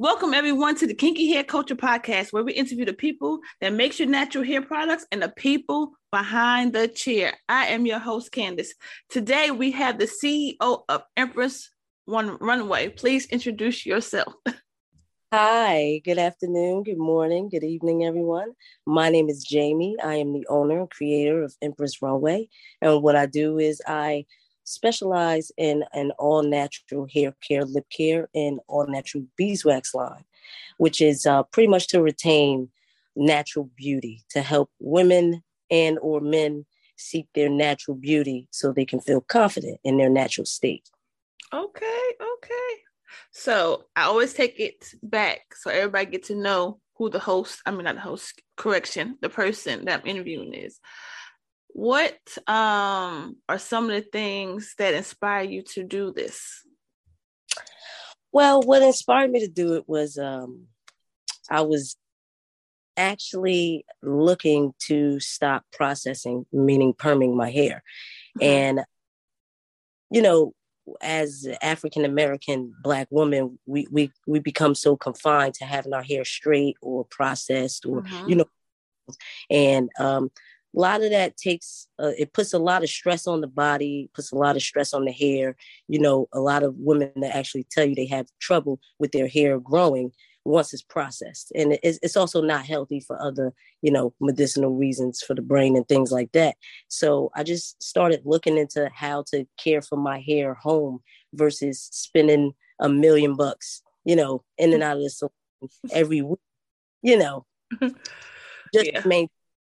Welcome everyone to the Kinky Hair Culture Podcast, where we interview the people that makes your natural hair products and the people behind the chair. I am your host, Candace. Today we have the CEO of Empress One Runway. Please introduce yourself. Hi, good afternoon, good morning, good evening, everyone. My name is Jamie. I am the owner and creator of Empress Runway. And what I do is I specialize in an all natural hair care, lip care, and all natural beeswax line, which is uh, pretty much to retain natural beauty to help women and or men seek their natural beauty so they can feel confident in their natural state. Okay, okay. So I always take it back so everybody get to know who the host, I mean not the host, correction, the person that I'm interviewing is what um, are some of the things that inspire you to do this? Well, what inspired me to do it was um, I was actually looking to stop processing, meaning perming my hair. Mm-hmm. And, you know, as African American black woman, we, we we become so confined to having our hair straight or processed or mm-hmm. you know, and um, a lot of that takes uh, it puts a lot of stress on the body puts a lot of stress on the hair. You know a lot of women that actually tell you they have trouble with their hair growing once it's processed. And it's, it's also not healthy for other you know medicinal reasons for the brain and things like that. So i just started looking into how to care for my hair home versus spending a million bucks you know in and out of the salon every week you know just yeah. to maintain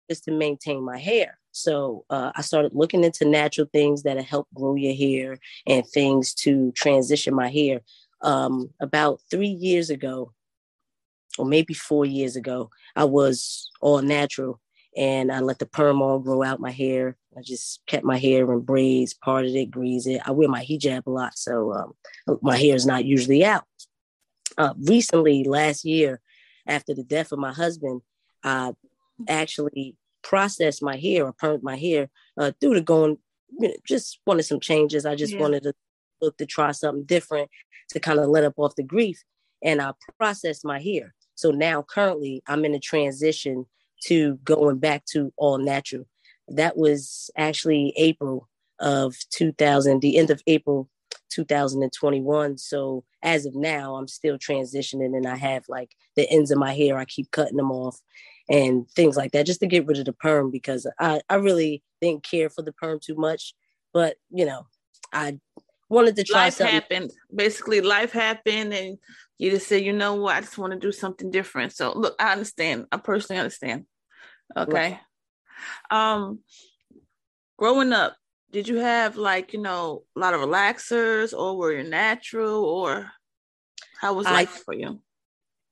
is to maintain my hair. So uh, I started looking into natural things that help grow your hair and things to transition my hair. Um, about three years ago, or maybe four years ago, I was all natural and I let the perm all grow out my hair. I just kept my hair in braids, parted it, greased it. I wear my hijab a lot, so um, my hair is not usually out. Uh, recently, last year, after the death of my husband, I actually processed my hair or permed my hair uh, due to going, you know, just wanted some changes. I just yeah. wanted to look to try something different to kind of let up off the grief. And I processed my hair. So now currently I'm in a transition to going back to all natural. That was actually April of 2000, the end of April 2021. So as of now, I'm still transitioning and I have like the ends of my hair, I keep cutting them off and things like that, just to get rid of the perm because I, I really didn't care for the perm too much. But, you know, I wanted to try something. life something. happened. Basically, life happened and you just said, you know what, I just want to do something different. So look, I understand. I personally understand. Okay. Right. Um growing up, did you have like, you know, a lot of relaxers or were you natural or how was life I, for you?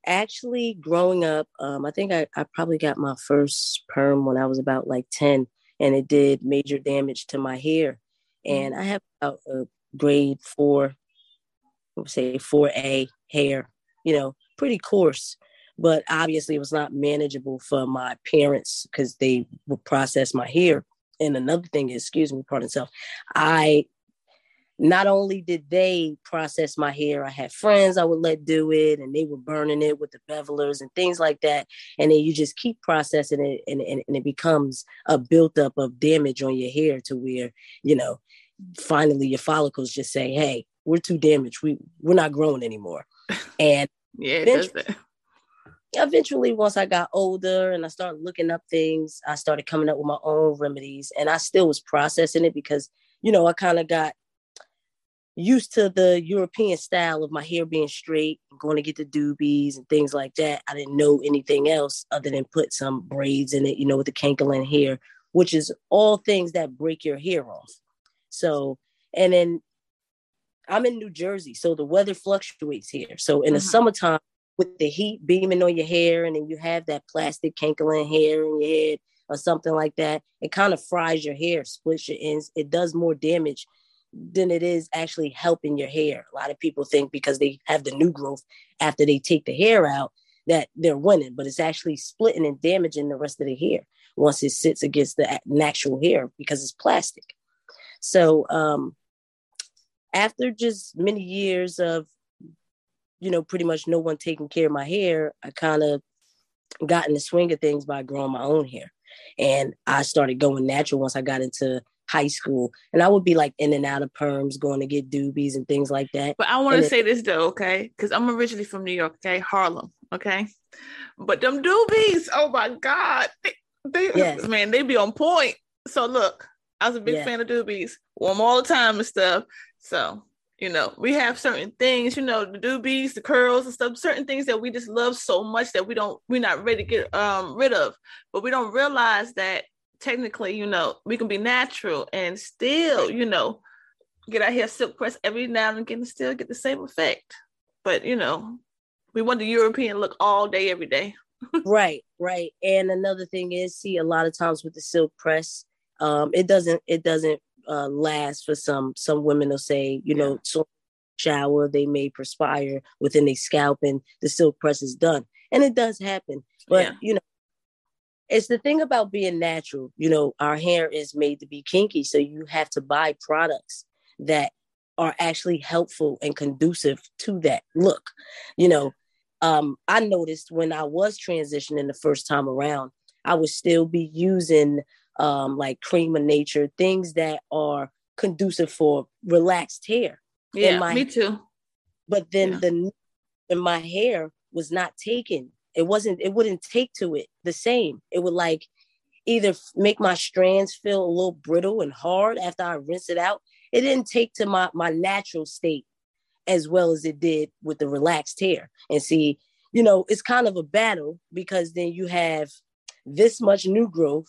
Actually growing up, um, I think I, I probably got my first perm when I was about like 10 and it did major damage to my hair. And mm-hmm. I have about a grade four, say 4A hair, you know, pretty coarse. But obviously, it was not manageable for my parents because they would process my hair. And another thing is, excuse me, pardon self, I not only did they process my hair, I had friends I would let do it and they were burning it with the bevelers and things like that. And then you just keep processing it and, and, and it becomes a buildup of damage on your hair to where, you know, finally your follicles just say, hey, we're too damaged. We, we're not growing anymore. And yeah, eventually, eventually, once I got older and I started looking up things, I started coming up with my own remedies and I still was processing it because, you know, I kind of got used to the European style of my hair being straight, going to get the doobies and things like that. I didn't know anything else other than put some braids in it, you know, with the Kanekalon hair, which is all things that break your hair off. So, and then I'm in New Jersey, so the weather fluctuates here. So in mm-hmm. the summertime, with the heat beaming on your hair, and then you have that plastic Kanekalon hair in your head or something like that, it kind of fries your hair, splits your ends. It does more damage than it is actually helping your hair. A lot of people think because they have the new growth after they take the hair out that they're winning, but it's actually splitting and damaging the rest of the hair once it sits against the natural hair because it's plastic. So um, after just many years of you know, pretty much no one taking care of my hair, I kind of got in the swing of things by growing my own hair. And I started going natural once I got into high school. And I would be like in and out of perms, going to get doobies and things like that. But I want to say this though, okay? Because I'm originally from New York, okay? Harlem, okay? But them doobies, oh my God. They, they yes. man, they be on point. So look, I was a big yeah. fan of doobies, wore them all the time and stuff. So you know, we have certain things, you know, the doobies, the curls and stuff, certain things that we just love so much that we don't, we're not ready to get um rid of. But we don't realize that technically, you know, we can be natural and still, you know, get our hair silk press every now and again and still get the same effect. But you know, we want the European look all day, every day. right, right. And another thing is, see, a lot of times with the silk press, um, it doesn't it doesn't uh, last for some. Some women will say, you know, so shower they may perspire within a scalp, and the silk press is done, and it does happen. But yeah. you know, it's the thing about being natural. You know, our hair is made to be kinky, so you have to buy products that are actually helpful and conducive to that look. You know, um, I noticed when I was transitioning the first time around, I would still be using um, like Creme of Nature, things that are conducive for relaxed hair. Yeah, my, me too. But then yeah. the in my hair was not taken it wasn't it wouldn't take to it the same. It would like either make my strands feel a little brittle and hard after i rinse it out. It didn't take to my my natural state as well as it did with the relaxed hair. And see you know it's kind of a battle because then you have this much new growth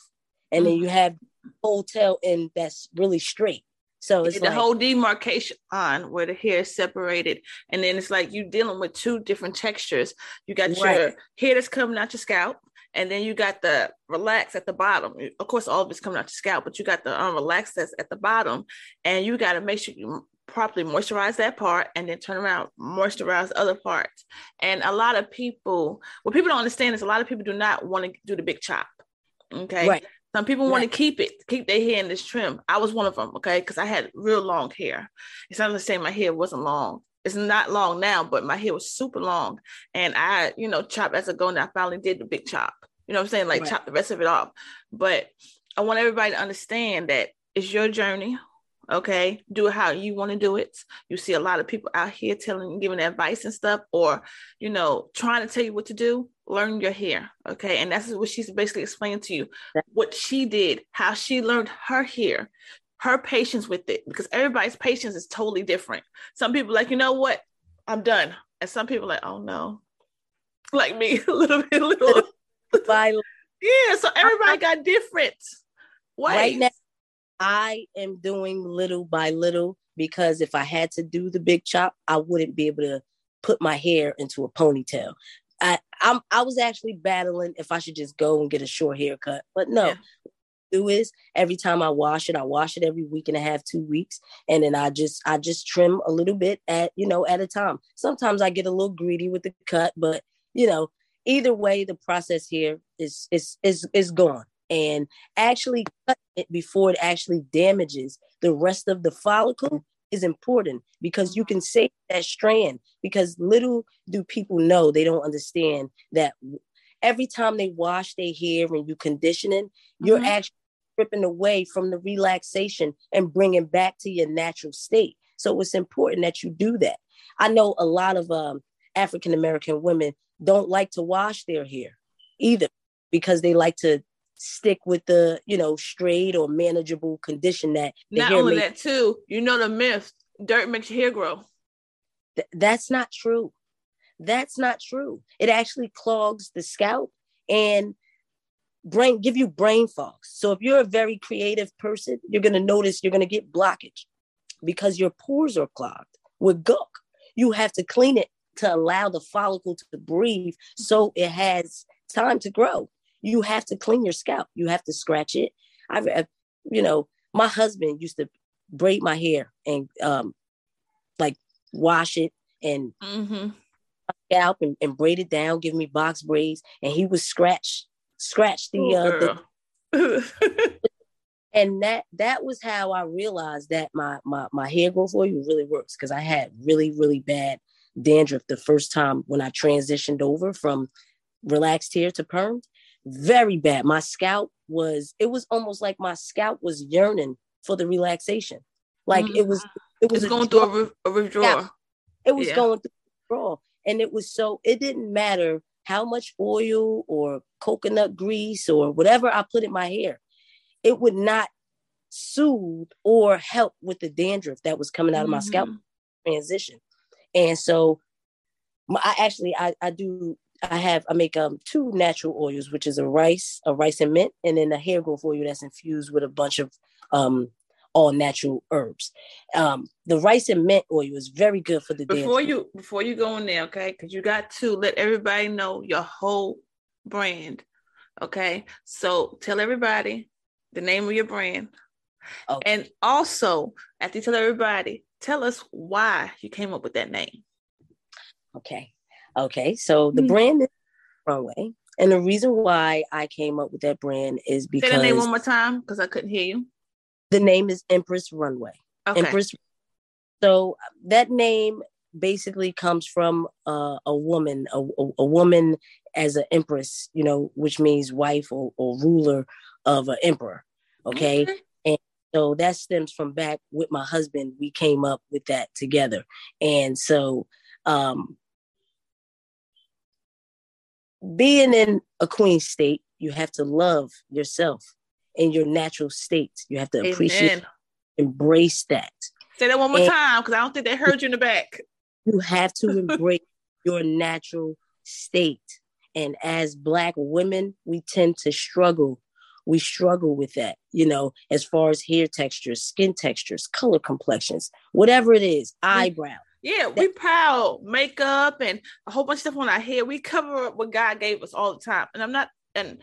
and then mm-hmm. you have whole tail and that's really straight so it's the like, whole demarcation on where the hair is separated, and then it's like you're dealing with two different textures. You got right. your hair that's coming out your scalp, and then you got the relax at the bottom. Of course, all of it's coming out your scalp, but you got the um, unrelaxed that's at the bottom, and you got to make sure you properly moisturize that part and then turn around moisturize other parts and a lot of people what people don't understand is a lot of people do not want to do the big chop okay right. Some people right. want to keep it, keep their hair in this trim. I was one of them, okay, because I had real long hair. It's not to say my hair wasn't long. It's not long now, but my hair was super long. And I, you know, chopped as I go and I finally did the big chop. You know what I'm saying? Like right. chop the rest of it off. But I want everybody to understand that it's your journey. Okay. Do it how you want to do it. You see a lot of people out here telling, giving advice and stuff, or, you know, trying to tell you what to do. Learn your hair. Okay. And that's what she's basically explaining to you what she did, how she learned her hair, her patience with it, because everybody's patience is totally different. Some people, like, you know what? I'm done. And some people, like, oh no, like me, a little bit, a little. yeah. So everybody uh-huh. got different ways. Right now, I am doing little by little because if I had to do the big chop, I wouldn't be able to put my hair into a ponytail. I I'm I was actually battling if I should just go and get a short haircut, but no. Yeah. Do is every time I wash it, I wash it every week and a half, two weeks, and then I just I just trim a little bit at you know at a time. Sometimes I get a little greedy with the cut, but you know either way, the process here is is is is gone and actually it before it actually damages. The rest of the follicle is important because you can save that strand because little do people know they don't understand that every time they wash their hair and you conditioning mm-hmm. you're actually stripping away from the relaxation and bringing back to your natural state. So it's important that you do that. I know a lot of um, african american women don't like to wash their hair either because they like to stick with the you know straight or manageable condition that not only may- that too you know the myth dirt makes your hair grow. Th- that's not true. That's not true. It actually clogs the scalp and brain give you brain fog. So if you're a very creative person you're going to notice you're going to get blockage because your pores are clogged with gunk. You have to clean it to allow the follicle to breathe so it has time to grow you have to clean your scalp. You have to scratch it. I've, you know, my husband used to braid my hair and um, like wash it and mm-hmm. scalp and, and, braid it down, give me box braids, and he would scratch scratch the, uh, the and that that was how I realized that my my my hair growth oil really works because I had really really bad dandruff the first time when I transitioned over from relaxed hair to perm. Very bad. My scalp was, it was almost like my scalp was yearning for the relaxation. Like mm-hmm. it was, it was going through a, a withdrawal. It was yeah. going through withdrawal. And it was so, it didn't matter how much oil or coconut grease or whatever I put in my hair, it would not soothe or help with the dandruff that was coming out of my mm-hmm. scalp transition. And so I actually I, I do I have I make um two natural oils, which is a rice, a rice and mint, and then a hair growth oil that's infused with a bunch of um all natural herbs. Um, the rice and mint oil is very good for the before you before you go in there, okay? Because you got to let everybody know your whole brand. Okay, so tell everybody the name of your brand, okay. and also after you tell everybody, tell us why you came up with that name. Okay, okay. So the mm-hmm. brand is Runway, and the reason why I came up with that brand is because say the name one more time because I couldn't hear you. The name is Empress Runway. Okay. Empress. So that name basically comes from uh, a woman, a, a, a, woman as an empress, you know, which means wife or, or ruler of an emperor. Okay? okay. And so that stems from back with my husband. We came up with that together. And so um, being in a queen state, you have to love yourself in your natural state. You have to Amen. appreciate, embrace that. Say that one more and time because I don't think they heard you in the back. You have to embrace your natural state. And as Black women, we tend to struggle. We struggle with that, you know, as far as hair textures, skin textures, color complexions, whatever it is, mm. eyebrow. Yeah, we proud makeup and a whole bunch of stuff on our hair. We cover up what God gave us all the time. And I'm not, and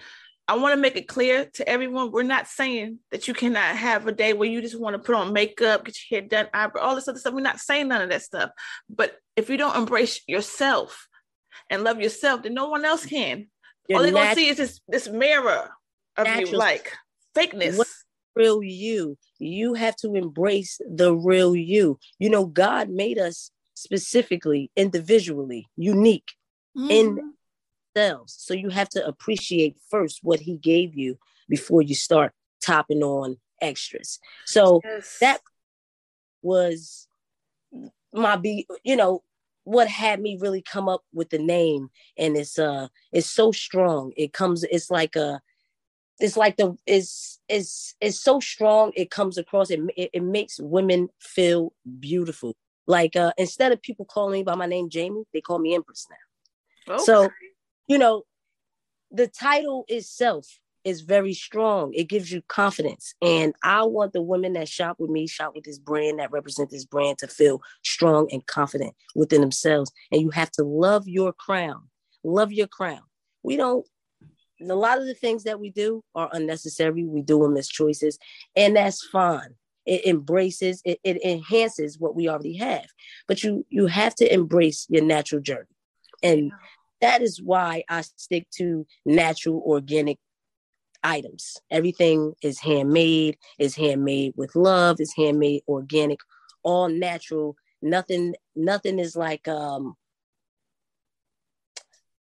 I want to make it clear to everyone we're not saying that you cannot have a day where you just want to put on makeup, get your hair done, eyebrow, all this other stuff. We're not saying none of that stuff. But if you don't embrace yourself and love yourself, then no one else can. You're all they're nat- gonna see is this this mirror of natural. you, like fakeness. What real you. You have to embrace the real you. You know, God made us specifically, individually, unique mm-hmm. in themselves. So you have to appreciate first what he gave you before you start topping on extras. So yes. that was my be, you know, what had me really come up with the name and it's uh it's so strong it comes it's like a it's like the it's it's it's so strong it comes across it, it, it makes women feel beautiful like uh instead of people calling me by my name jamie they call me empress now okay. so you know, the title itself is very strong. It gives you confidence. And I want the women that shop with me, shop with this brand, that represent this brand to feel strong and confident within themselves. And you have to love your crown. Love your crown. We don't, a lot of the things that we do are unnecessary. We do them as choices, and that's fine. It embraces, it, it enhances what we already have. But you you have to embrace your natural journey. And that is why I stick to natural organic items. Everything is handmade, is handmade with love, is handmade organic, all natural. Nothing, nothing is like um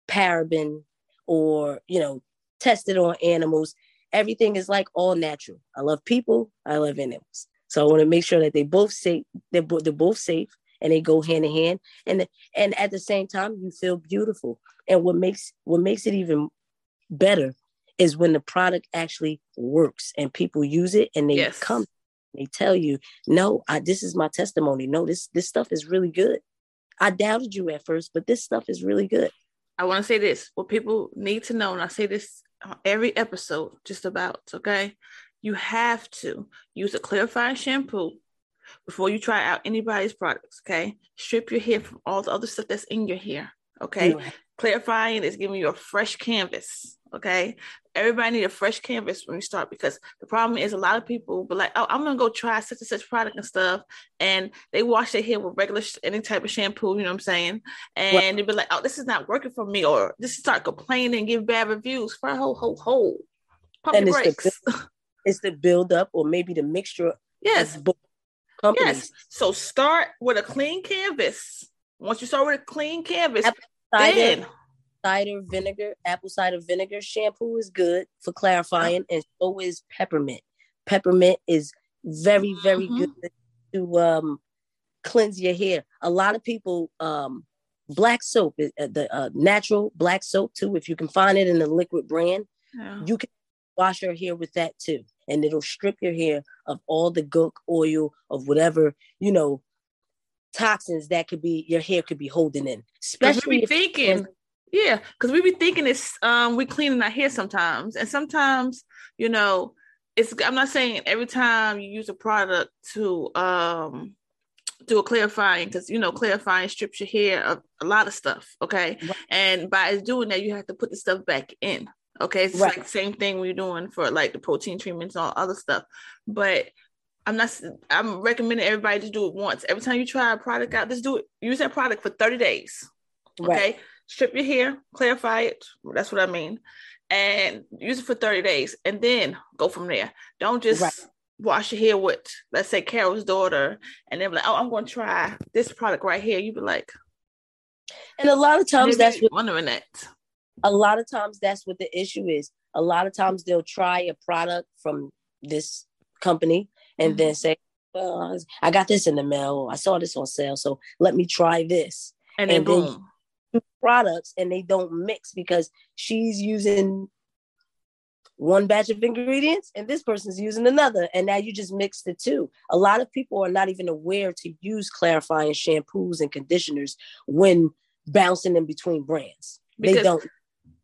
paraben or you know, tested on animals. Everything is like all natural. I love people, I love animals. So I want to make sure that they both safe, they're, they're both safe and they go hand in hand. And and at the same time you feel beautiful. And what makes what makes it even better is when the product actually works and people use it and they yes. come they tell you no I, this is my testimony. No this this stuff is really good. I doubted you at first but this stuff is really good. I want to say this. What people need to know and i say this Uh, every episode just about okay you have to use a clarifying shampoo before you try out anybody's products. Okay, strip your hair from all the other stuff that's in your hair. Okay, clarifying is giving you a fresh canvas. Okay, everybody need a fresh canvas when you start because the problem is a lot of people be like, oh, I'm gonna go try such and such product and stuff, and they wash their hair with regular any type of shampoo. You know what I'm saying? And they be like, oh, this is not working for me, or just start complaining, and give bad reviews for a whole, whole, whole. And it's the, it's the build up, or maybe the mixture. Yes, companies. Yes. So start with a clean canvas. Once you start with a clean canvas, then cider vinegar, apple cider vinegar shampoo is good for clarifying, and so is peppermint. Peppermint is very, very mm-hmm. good to um, cleanse your hair. A lot of people, um, black soap, uh, the uh, natural black soap too. If you can find it in the liquid brand, yeah. you can wash your hair with that too, and it'll strip your hair of all the gunk oil of whatever you know toxins that could be your hair could be holding in. Especially thinking. Yeah, because we be thinking it's um we cleaning our hair sometimes, and sometimes you know it's. I'm not saying every time you use a product to um do a clarifying because you know clarifying strips your hair of a lot of stuff okay right. and by doing that you have to put the stuff back in okay it's right. like same thing we're doing for like the protein treatments and all other stuff but i'm not i'm recommending everybody to do it once every time you try a product out just do it use that product for 30 days okay right. Strip your hair clarify it that's what i mean and use it for 30 days and then go from there don't just wash your hair with, let's say, Carol's daughter, and they're like, "Oh, I'm going to try this product right here." You'd be like, and a lot of times that's what wondering that. A lot of times that's what the issue is. A lot of times they'll try a product from this company and mm-hmm. then say, "Well, I got this in the mail. I saw this on sale, so let me try this." And then and boom. Products and they don't mix because she's using one batch of ingredients and this person's using another. And now you just mix the two. A lot of people are not even aware to use clarifying shampoos and conditioners when bouncing in between brands. Because, they don't.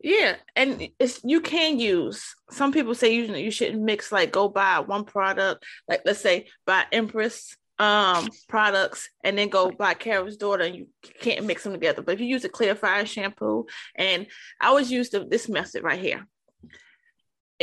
Yeah and it's you can use some people say you, you shouldn't mix like go buy one product like let's say buy empress um products and then go buy Carol's daughter and you can't mix them together but if you use a clarifying shampoo and i always use the, this method right here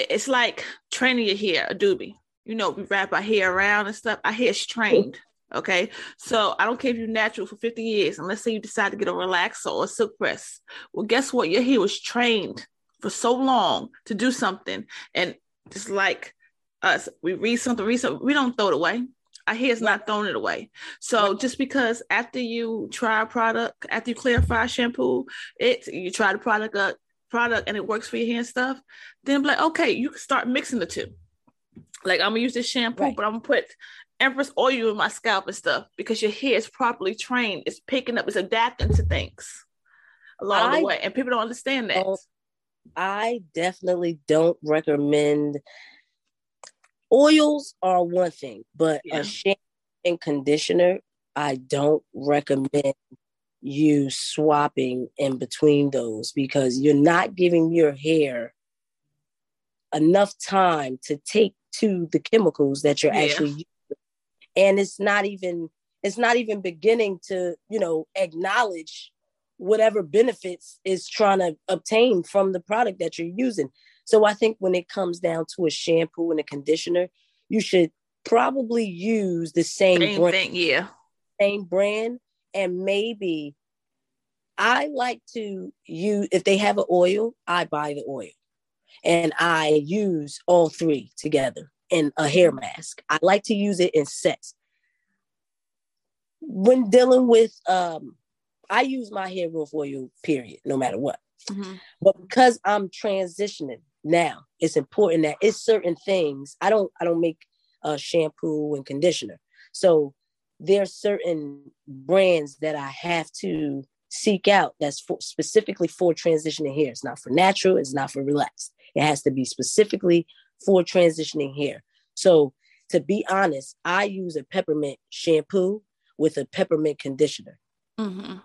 it's like training your hair, a doobie. You know, we wrap our hair around and stuff. Our hair's trained. Okay. So I don't care if you're natural for 50 years, and let's say you decide to get a relaxer or a silk press. Well, guess what? Your hair was trained for so long to do something. And just like us, we read something, read something, we don't throw it away. Our hair's not throwing it away. So just because after you try a product, after you clarify shampoo, it you try the product up, product and it works for your hair and stuff, then be like, okay, you can start mixing the two. Like I'm gonna use this shampoo, right. but I'm gonna put Empress oil in my scalp and stuff because your hair is properly trained. It's picking up, it's adapting to things along I, the way, and people don't understand that. I definitely don't recommend oils are one thing, but yeah. a shampoo and conditioner, I don't recommend you swapping in between those because you're not giving your hair enough time to take to the chemicals that you're yeah. actually using. And it's not even it's not even beginning to, you know, acknowledge whatever benefits is trying to obtain from the product that you're using. So I think when it comes down to a shampoo and a conditioner, you should probably use the same, same brand, thing, yeah. Same brand and maybe I like to use if they have an oil, I buy the oil and I use all three together in a hair mask. I like to use it in sets. When dealing with um I use my hair growth oil, period, no matter what. Mm-hmm. But because I'm transitioning now, it's important that it's certain things. I don't I don't make a shampoo and conditioner. So there's certain brands that I have to seek out that's for, specifically for transitioning hair. It's not for natural, it's not for relaxed. It has to be specifically for transitioning hair. So, to be honest, I use a peppermint shampoo with a peppermint conditioner. Mm-hmm.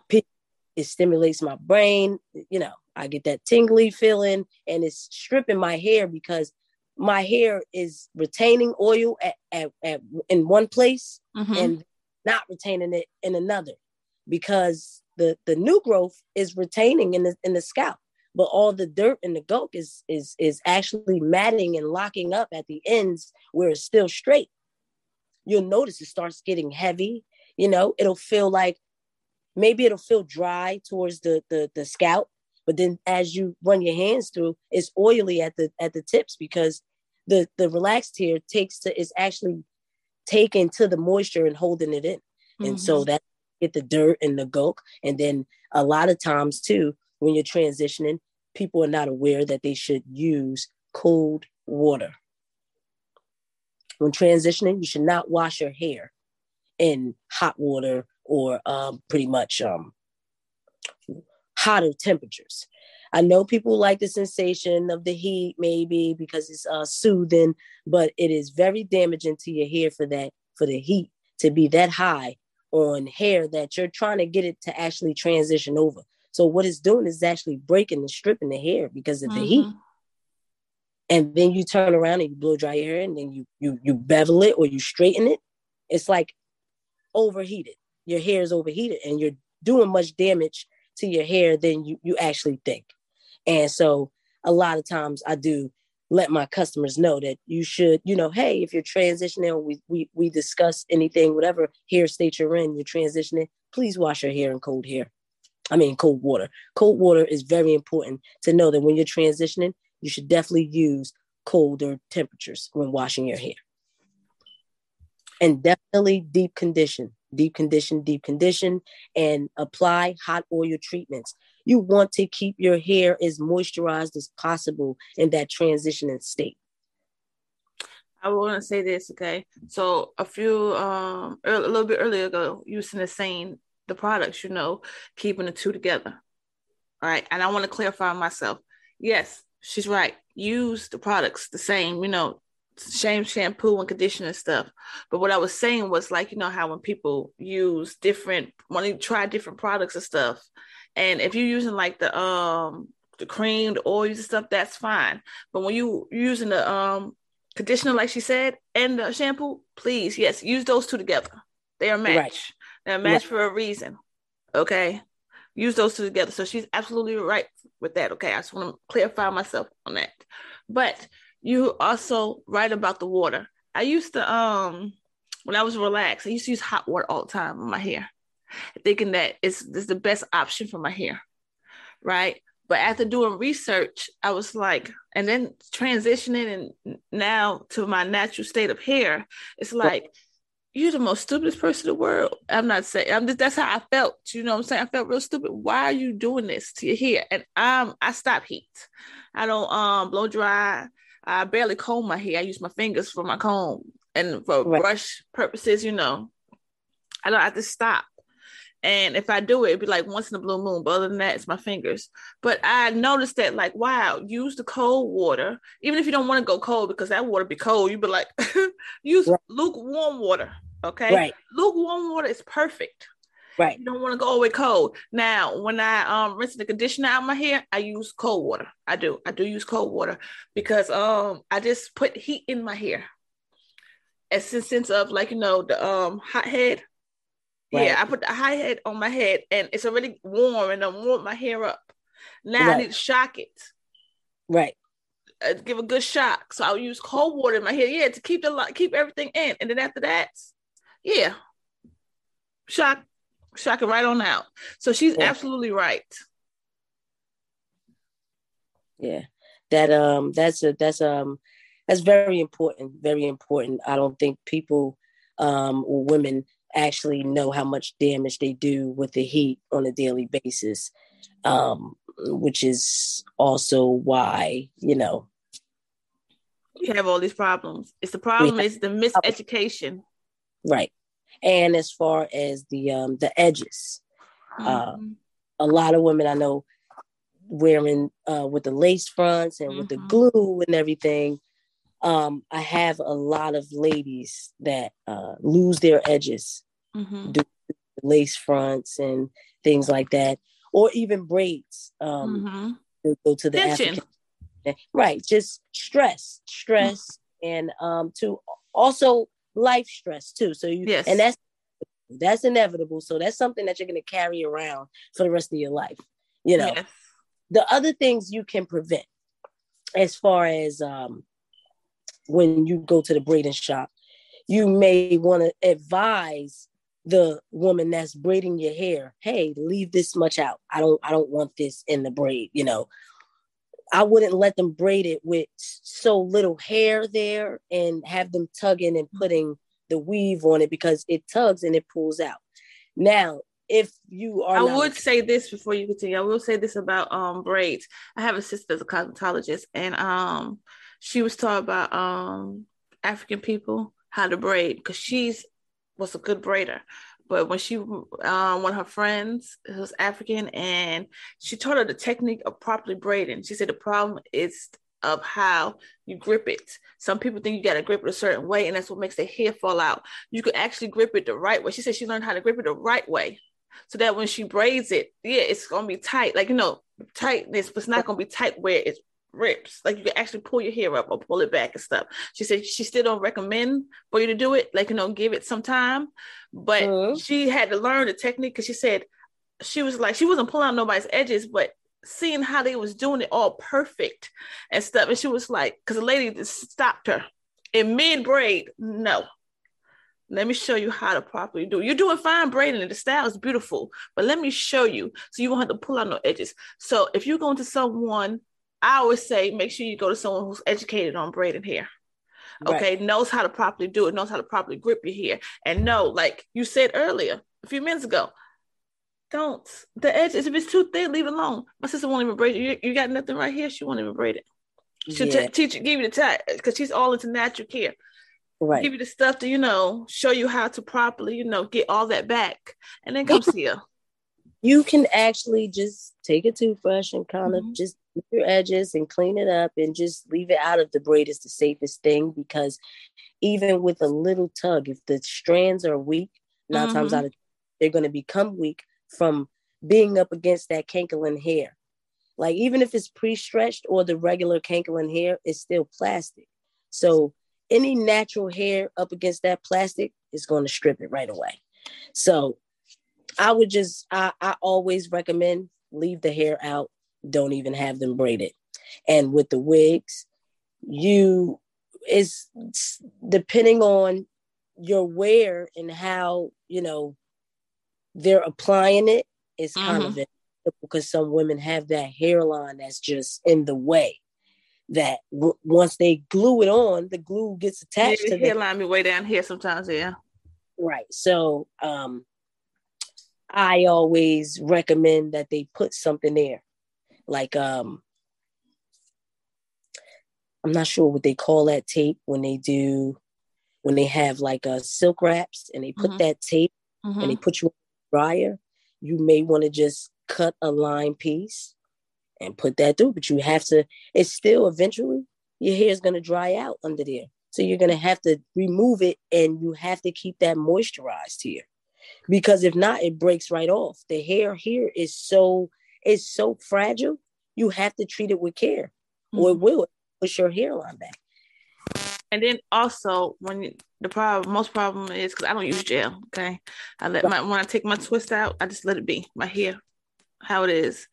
It stimulates my brain. You know, I get that tingly feeling and it's stripping my hair because my hair is retaining oil at, at, at in one place mm-hmm. and not retaining it in another because the the new growth is retaining in the in the scalp but all the dirt and the gunk is is is actually matting and locking up at the ends where it's still straight you'll notice it starts getting heavy you know it'll feel like maybe it'll feel dry towards the the, the scalp but then as you run your hands through it's oily at the at the tips because the the relaxed hair takes to is actually taken to the moisture and holding it in mm-hmm. and so mm-hmm. that get the dirt and the gunk. And then a lot of times too, when you're transitioning, people are not aware that they should use cold water. When transitioning, you should not wash your hair in hot water or um, pretty much um, hotter temperatures. I know people like the sensation of the heat, maybe because it's uh, soothing, but it is very damaging to your hair for that for the heat to be that high on hair that you're trying to get it to actually transition over. So what it's doing is actually breaking and stripping the hair because of mm-hmm. the heat. And then you turn around and you blow dry your hair and then you you you bevel it or you straighten it. It's like overheated. Your hair is overheated and you're doing much damage to your hair than you, you actually think. And so a lot of times I do let my customers know that you should, you know, hey, if you're transitioning, we we we discuss anything, whatever hair state you're in, you're transitioning, please wash your hair in cold hair. I mean cold water. Cold water is very important to know that when you're transitioning, you should definitely use colder temperatures when washing your hair. And definitely deep condition, deep condition, deep condition, and apply hot oil treatments you want to keep your hair as moisturized as possible in that transitioning state. I want to say this, okay? So a few, um, a little bit earlier ago, you the saying the products, you know, keeping the two together. All right, and I want to clarify myself. Yes, she's right. Use the products the same, you know, same shampoo and conditioner stuff. But what I was saying was like, you know, how when people use different, when they try different products and stuff, and if you're using like the um the cream, the oils and stuff, that's fine. But when you using the um conditioner, like she said, and the shampoo, please, yes, use those two together. They are match. Right. They're match right. for a reason. Okay. Use those two together. So she's absolutely right with that. Okay. I just want to clarify myself on that. But you also write about the water. I used to um when I was relaxed, I used to use hot water all the time on my hair thinking that it's, it's the best option for my hair, right? But after doing research, I was like, and then transitioning and now to my natural state of hair, it's like, you're the most stupidest person in the world. I'm not saying I'm just that's how I felt. You know what I'm saying? I felt real stupid. Why are you doing this to your hair? And um I stop heat. I don't um blow dry. I barely comb my hair. I use my fingers for my comb and for right. brush purposes, you know. I don't have to stop. And if I do it, it'd be like once in a blue moon. But other than that, it's my fingers. But I noticed that, like, wow, use the cold water. Even if you don't want to go cold because that water be cold, you'd be like, use right. lukewarm water. Okay. Right. Lukewarm water is perfect. Right. You don't want to go away cold. Now, when I um rinse the conditioner out my hair, I use cold water. I do. I do use cold water because um I just put heat in my hair. As a sense of like, you know, the um hot head Right. Yeah, I put the high head on my head and it's already warm and I'm warm my hair up. Now right. I need to shock it. Right. Uh, give a good shock. So I'll use cold water in my hair, yeah, to keep the keep everything in. And then after that, yeah, shock, shock it right on out. So she's yeah. absolutely right. Yeah, that um, that's a that's um, that's very important. Very important. I don't think people um or women actually know how much damage they do with the heat on a daily basis, um, which is also why, you know. We have all these problems. It's the problem is the miseducation. Right. And as far as the um the edges, uh, mm-hmm. uh, a lot of women I know wearing uh, with the lace fronts and mm-hmm. with the mm-hmm. glue and everything. Um, I have a lot of ladies that uh, lose their edges mm-hmm. do lace fronts and things like that, or even braids. Um, mm-hmm. Go to the African, right? Just stress, stress, mm-hmm. and um, to also life stress too. So you, yes. and that's that's inevitable. So that's something that you're going to carry around for the rest of your life. You know, yes. the other things you can prevent, as far as um, when you go to the braiding shop, you may want to advise the woman that's braiding your hair hey leave this much out i don't i don't want this in the braid you know i wouldn't let them braid it with so little hair there and have them tugging and putting the weave on it because it tugs and it pulls out now if you are I would say this before you continue. I will say this about um braids. I have a sister that's a cosmetologist and um she was taught about um African people how to braid because she's was a good braider. But when she um one of her friends was African and she taught her the technique of properly braiding. She said the problem is of how you grip it. Some people think you got to grip it a certain way, and that's what makes the hair fall out. You could actually grip it the right way. She said she learned how to grip it the right way so that when she braids it, yeah, it's gonna be tight. Like you know, tightness, but it's not gonna be tight where it rips. Like you can actually pull your hair up or pull it back and stuff. She said she still don't recommend for you to do it. Like you know, give it some time, but mm-hmm. she had to learn the technique because she said she was like she wasn't pulling out nobody's edges, but seeing how they was doing it all perfect and stuff. And she was like, because the lady stopped her in mid braid. No, let me show you how to properly do. You're doing fine braiding and the style is beautiful, but let me show you so you won't have to pull out no edges. So if you're going to someone, I always say make sure you go to someone who's educated on braiding hair. Okay, right. knows how to properly do it, knows how to properly grip your hair, and know, like you said earlier, a few minutes ago, don't the edges. If it's too thin, leave it alone. My sister won't even braid it. You, you got nothing right here. She won't even braid it. She'll yeah. t- teach you, give you the tech because she's all into natural care right. give you the stuff to you know show you how to properly you know get all that back and then come see you you can actually just take a toothbrush and kind mm-hmm. of just your edges and clean it up and just leave it out of the braid is the safest thing because even with a little tug if the strands are weak 9 mm-hmm. times out of they're going to become weak from being up against that Kanekalon hair like even if it's pre-stretched or the regular Kanekalon hair it's still plastic so any natural hair up against that plastic is going to strip it right away. So I would just, I, I always recommend leave the hair out. Don't even have them braided. And with the wigs, you is depending on your wear and how, you know, they're applying it is kind mm-hmm. of because some women have that hairline that's just in the way that w- once they glue it on, the glue gets attached yeah, to the hairline be way down here sometimes, yeah. Right. So um I always recommend that they put something there. Like um I'm not sure what they call that tape when they do when they have like a uh, silk wraps and they put mm-hmm. that tape mm-hmm. and they put you on the dryer, you may want to just cut a line piece and put that through. But you have to, it's still eventually your hair is going to dry out under there. So you're going to have to remove it and you have to keep that moisturized here. Because if not, it breaks right off. The hair here is so it's so fragile. You have to treat it with care, mm-hmm. or it will push your hairline back. And then also, when you, the problem, most problem is because I don't use gel. Okay, I let my when I take my twist out, I just let it be my hair, how it is,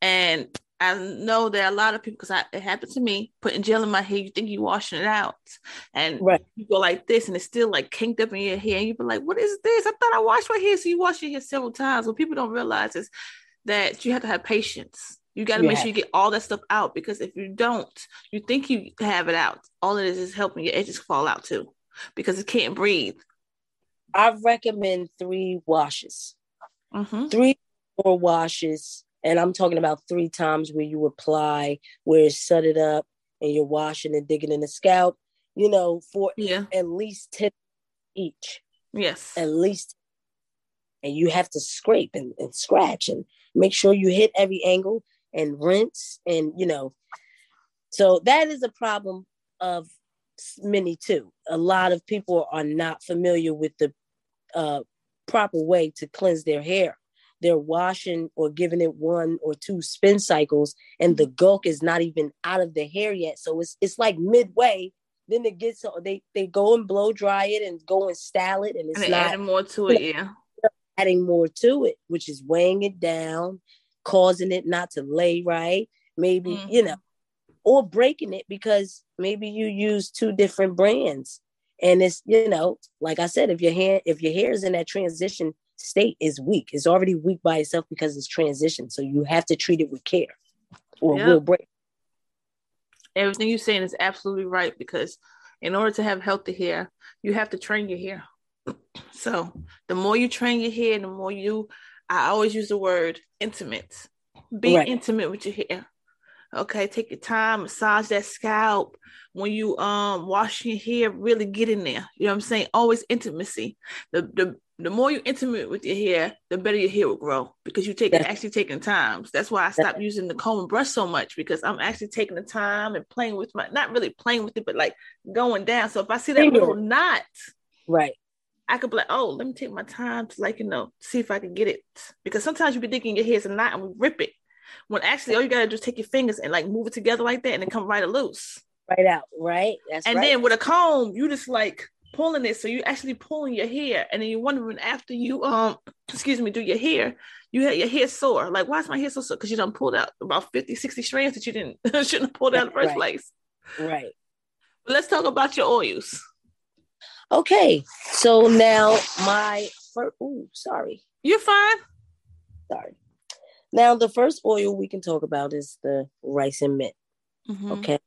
and I know that a lot of people, because it happened to me, putting gel in my hair, you think you're washing it out. And right. you go like this, and it's still like kinked up in your hair. And you be like, what is this? I thought I washed my hair. So you wash your hair several times. What people don't realize is that you have to have patience. You got to yeah. make sure you get all that stuff out because if you don't, you think you have it out. All it is is helping your edges fall out too because it can't breathe. I recommend three washes, mm-hmm. three more washes and I'm talking about three times where you apply, where it's set it up and you're washing and digging in the scalp, you know, for yeah. at least 10 each. Yes. At least. And you have to scrape and, and scratch and make sure you hit every angle and rinse and, you know, so that is a problem of many too. A lot of people are not familiar with the uh, proper way to cleanse their hair. They're washing or giving it one or two spin cycles and the gulk is not even out of the hair yet. So it's it's like midway. Then it gets they they go and blow dry it and go and style it and it's and not adding more to it yeah adding more to it which is weighing it down causing it not to lay right maybe mm-hmm. you know or breaking it because maybe you use two different brands and it's you know like i said if your hair if your hair is in that transition state is weak. It's already weak by itself because it's transition. So you have to treat it with care or yep. will break. Everything you're saying is absolutely right because in order to have healthy hair, you have to train your hair. So the more you train your hair, the more you I always use the word intimate. Be right. intimate with your hair. Okay, take your time, massage that scalp. When you um wash your hair, really get in there. You know what I'm saying? Always intimacy. The the the more you intimate with your hair, the better your hair will grow because you take actually taking times. That's why I stopped using the comb and brush so much because I'm actually taking the time and playing with my not really playing with it, but like going down. So if I see that little knot, right, I could be like, oh, let me take my time to like you know see if I can get it because sometimes you be thinking your hair's a knot and we rip it when actually all you gotta do is take your fingers and like move it together like that and then come right loose. Right out, right? That's and right. then with a comb, you just like pulling it. So you actually pulling your hair. And then you're wondering after you um excuse me, do your hair, you had your hair sore. Like, why is my hair so sore? Because you done pulled out about 50, 60 strands that you didn't shouldn't have pulled out in the first right. place. Right. But let's talk about your oils. Okay. So now my first oh, sorry. You're fine. Sorry. Now, the first oil we can talk about is the rice and mint. Mm-hmm. Okay.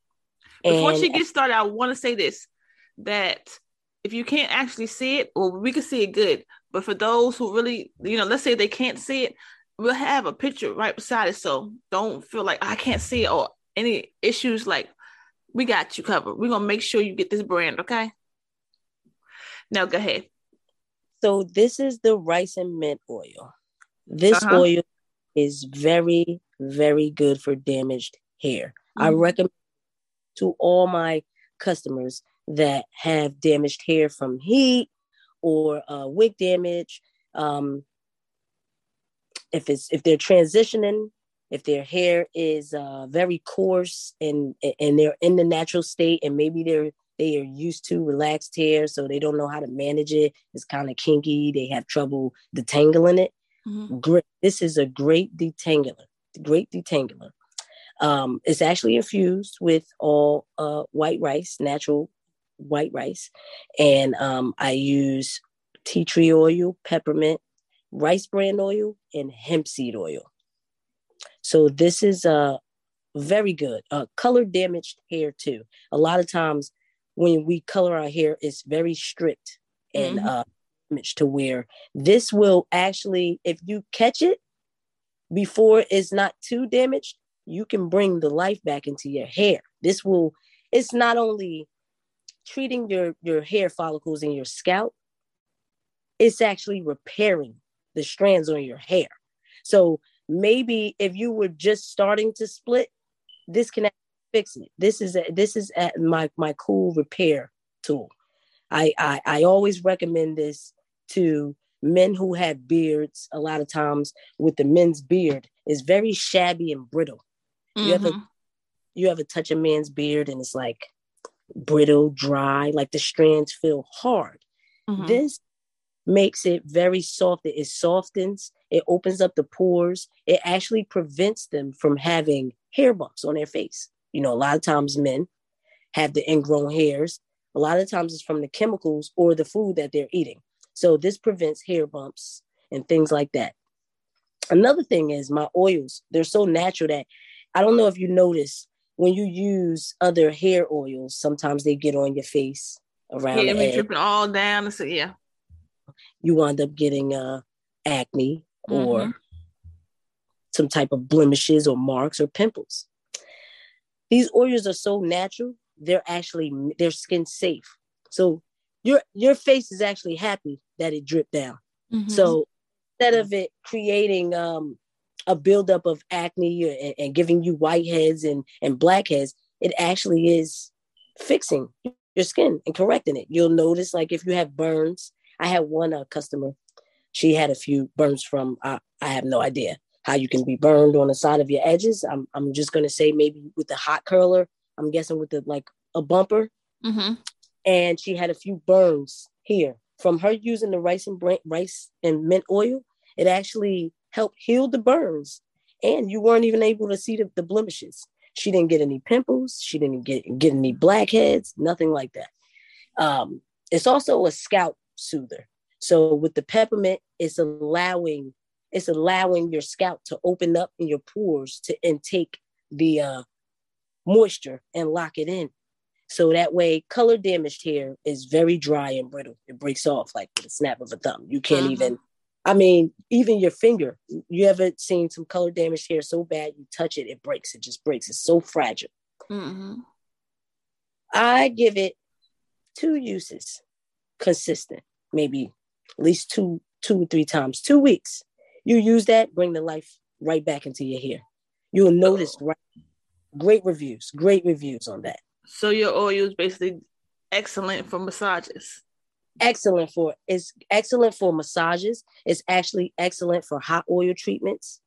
Before and, she gets started, I want to say this that if you can't actually see it, well, we can see it good. But for those who really, you know, let's say they can't see it, we'll have a picture right beside it. So don't feel like I can't see it or any issues. Like we got you covered. We're gonna make sure you get this brand, okay? Now go ahead. So this is the rice and mint oil. This uh-huh. oil is very, very good for damaged hair. Mm-hmm. I recommend to all my customers that have damaged hair from heat or uh, wig damage. Um, if it's if they're transitioning, if their hair is uh, very coarse and and they're in the natural state, and maybe they're they are used to relaxed hair, so they don't know how to manage it. It's kind of kinky. They have trouble detangling it. Mm-hmm. Great. This is a great detangler. Great detangler. Um, it's actually infused with all uh, white rice, natural white rice, and um, I use tea tree oil, peppermint, rice bran oil, and hemp seed oil. So this is uh, very good. Uh, color damaged hair too. A lot of times when we color our hair, it's very strict and mm-hmm. uh, damage to where this will actually, if you catch it before it's not too damaged, you can bring the life back into your hair. This will, it's not only treating your, your hair follicles in your scalp, it's actually repairing the strands on your hair. So maybe if you were just starting to split, this can fix it. This is a, this is at my my cool repair tool. I, I I always recommend this to men who have beards a lot of times with the men's beard is very shabby and brittle mm-hmm. you ever you ever touch a man's beard and it's like brittle dry like the strands feel hard mm-hmm. this makes it very soft it softens it opens up the pores it actually prevents them from having hair bumps on their face you know a lot of times men have the ingrown hairs a lot of times it's from the chemicals or the food that they're eating so this prevents hair bumps and things like that. Another thing is my oils, they're so natural that I don't know if you notice when you use other hair oils, sometimes they get on your face around yeah, the dripping all down. So yeah, you wind up getting uh, acne or mm-hmm. some type of blemishes or marks or pimples. These oils are so natural; they're actually they're skin safe. So your your face is actually happy that it dripped down. Mm-hmm. So instead of it creating um, a buildup of acne and, and, giving you whiteheads and, and blackheads, it actually is fixing your skin and correcting it. You'll notice, like if you have burns. I had one uh, customer, she had a few burns from. Uh, I have no idea how you can be burned on the side of your edges. I'm I'm just gonna say maybe with the hot curler. I'm guessing with the like a bumper. Mm-hmm. And she had a few burns here from her using the rice and bran- rice and mint oil, it actually helped heal the burns, and you weren't even able to see the, the blemishes. She didn't get any pimples. She didn't get get any blackheads. Nothing like that. Um, it's also a scalp soother. So with the peppermint, it's allowing it's allowing your scalp to open up in your pores to intake the uh, moisture and lock it in. So that way, color damaged hair is very dry and brittle. It breaks off like with a snap of a thumb. You can't mm-hmm. even I mean, even your finger. You ever seen some color damaged hair so bad you touch it, it breaks. It just breaks. It's so fragile. Mm-hmm. I give it two uses, consistent, maybe at least two, two or three times, two weeks. You use that, bring the life right back into your hair. You will notice right, great reviews, great reviews on that. So your oil is basically excellent for massages excellent for it's excellent for massages. It's actually excellent for hot oil treatments.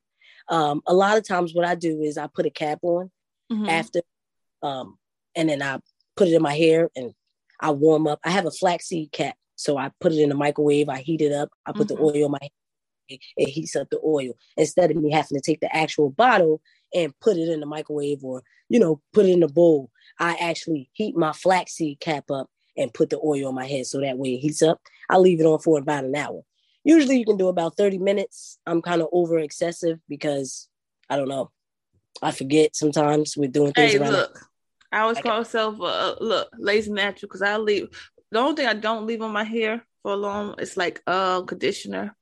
Um, a lot of times, what I do is I put a cap on mm-hmm. after, um, and then I put it in my hair and I warm up. I have a flaxseed cap, so I put it in the microwave. I heat it up. I put mm-hmm. the oil in my hair. It, heats up the oil instead of me having to take the actual bottle and put it in the microwave or you know put it in a bowl. I actually heat my flaxseed cap up and put the oil on my head so that way it heats up. I leave it on for about an hour. Usually you can do about 30 minutes. I'm kind of over excessive because I don't know. I forget sometimes with doing things hey, look, I always call myself uh, look lazy natural because I leave. The only thing I don't leave on my hair for long is like uh conditioner.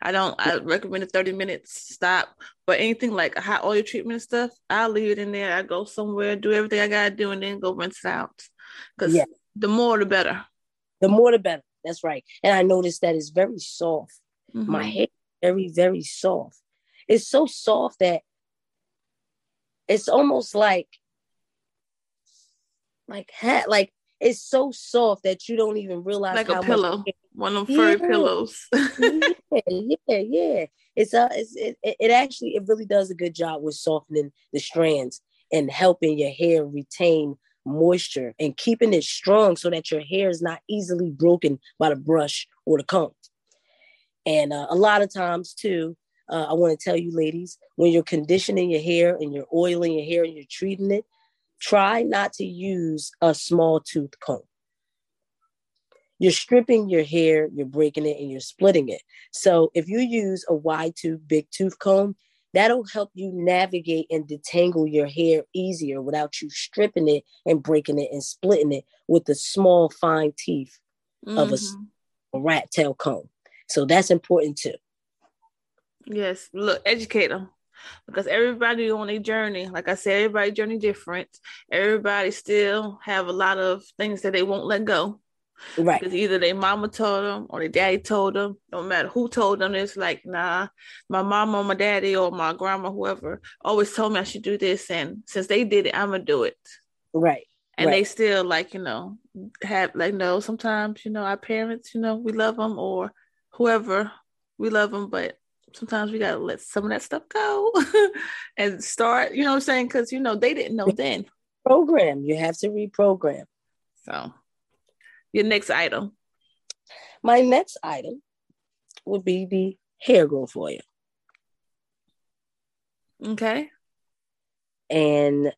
I don't. I recommend a thirty minutes stop. But anything like a hot oil treatment stuff, I'll leave it in there. I go somewhere, do everything I gotta do, and then go rinse it out. Because yeah. The more the better. The more the better. That's right. And I noticed that it's very soft. Mm-hmm. My hair very, very soft. It's so soft that it's almost like like hat like it's so soft that you don't even realize like a pillow one of them furry yeah. pillows yeah yeah yeah it's a it's, it, it actually it really does a good job with softening the strands and helping your hair retain moisture and keeping it strong so that your hair is not easily broken by the brush or the comb. And uh, a lot of times, too, uh, I want to tell you, ladies, when you're conditioning your hair and you're oiling your hair and you're treating it, try not to use a small tooth comb. You're stripping your hair, you're breaking it, and you're splitting it. So if you use a wide tooth, big tooth comb, That'll help you navigate and detangle your hair easier without you stripping it and breaking it and splitting it with the small, fine teeth mm-hmm. of a, mm-hmm. a rat tail comb. So that's important too. Yes, look, educate them because everybody on a journey like i said everybody journey different everybody still have a lot of things that they won't let go Right. Because either their mama told them or their daddy told them. No matter who told them, it's like, nah, my mama or my daddy or my grandma, whoever, always told me I should do this. And since they did it, I'm to do it. Right. And right. they still, like, you know, have, like, no, sometimes, you know, our parents, you know, we love them or whoever, we love them, but sometimes we got to let some of that stuff go and start, you know what I'm saying? Because, you know, they didn't know then. Program. You have to reprogram. So your next item. My next item would be the hair growth oil. Okay. And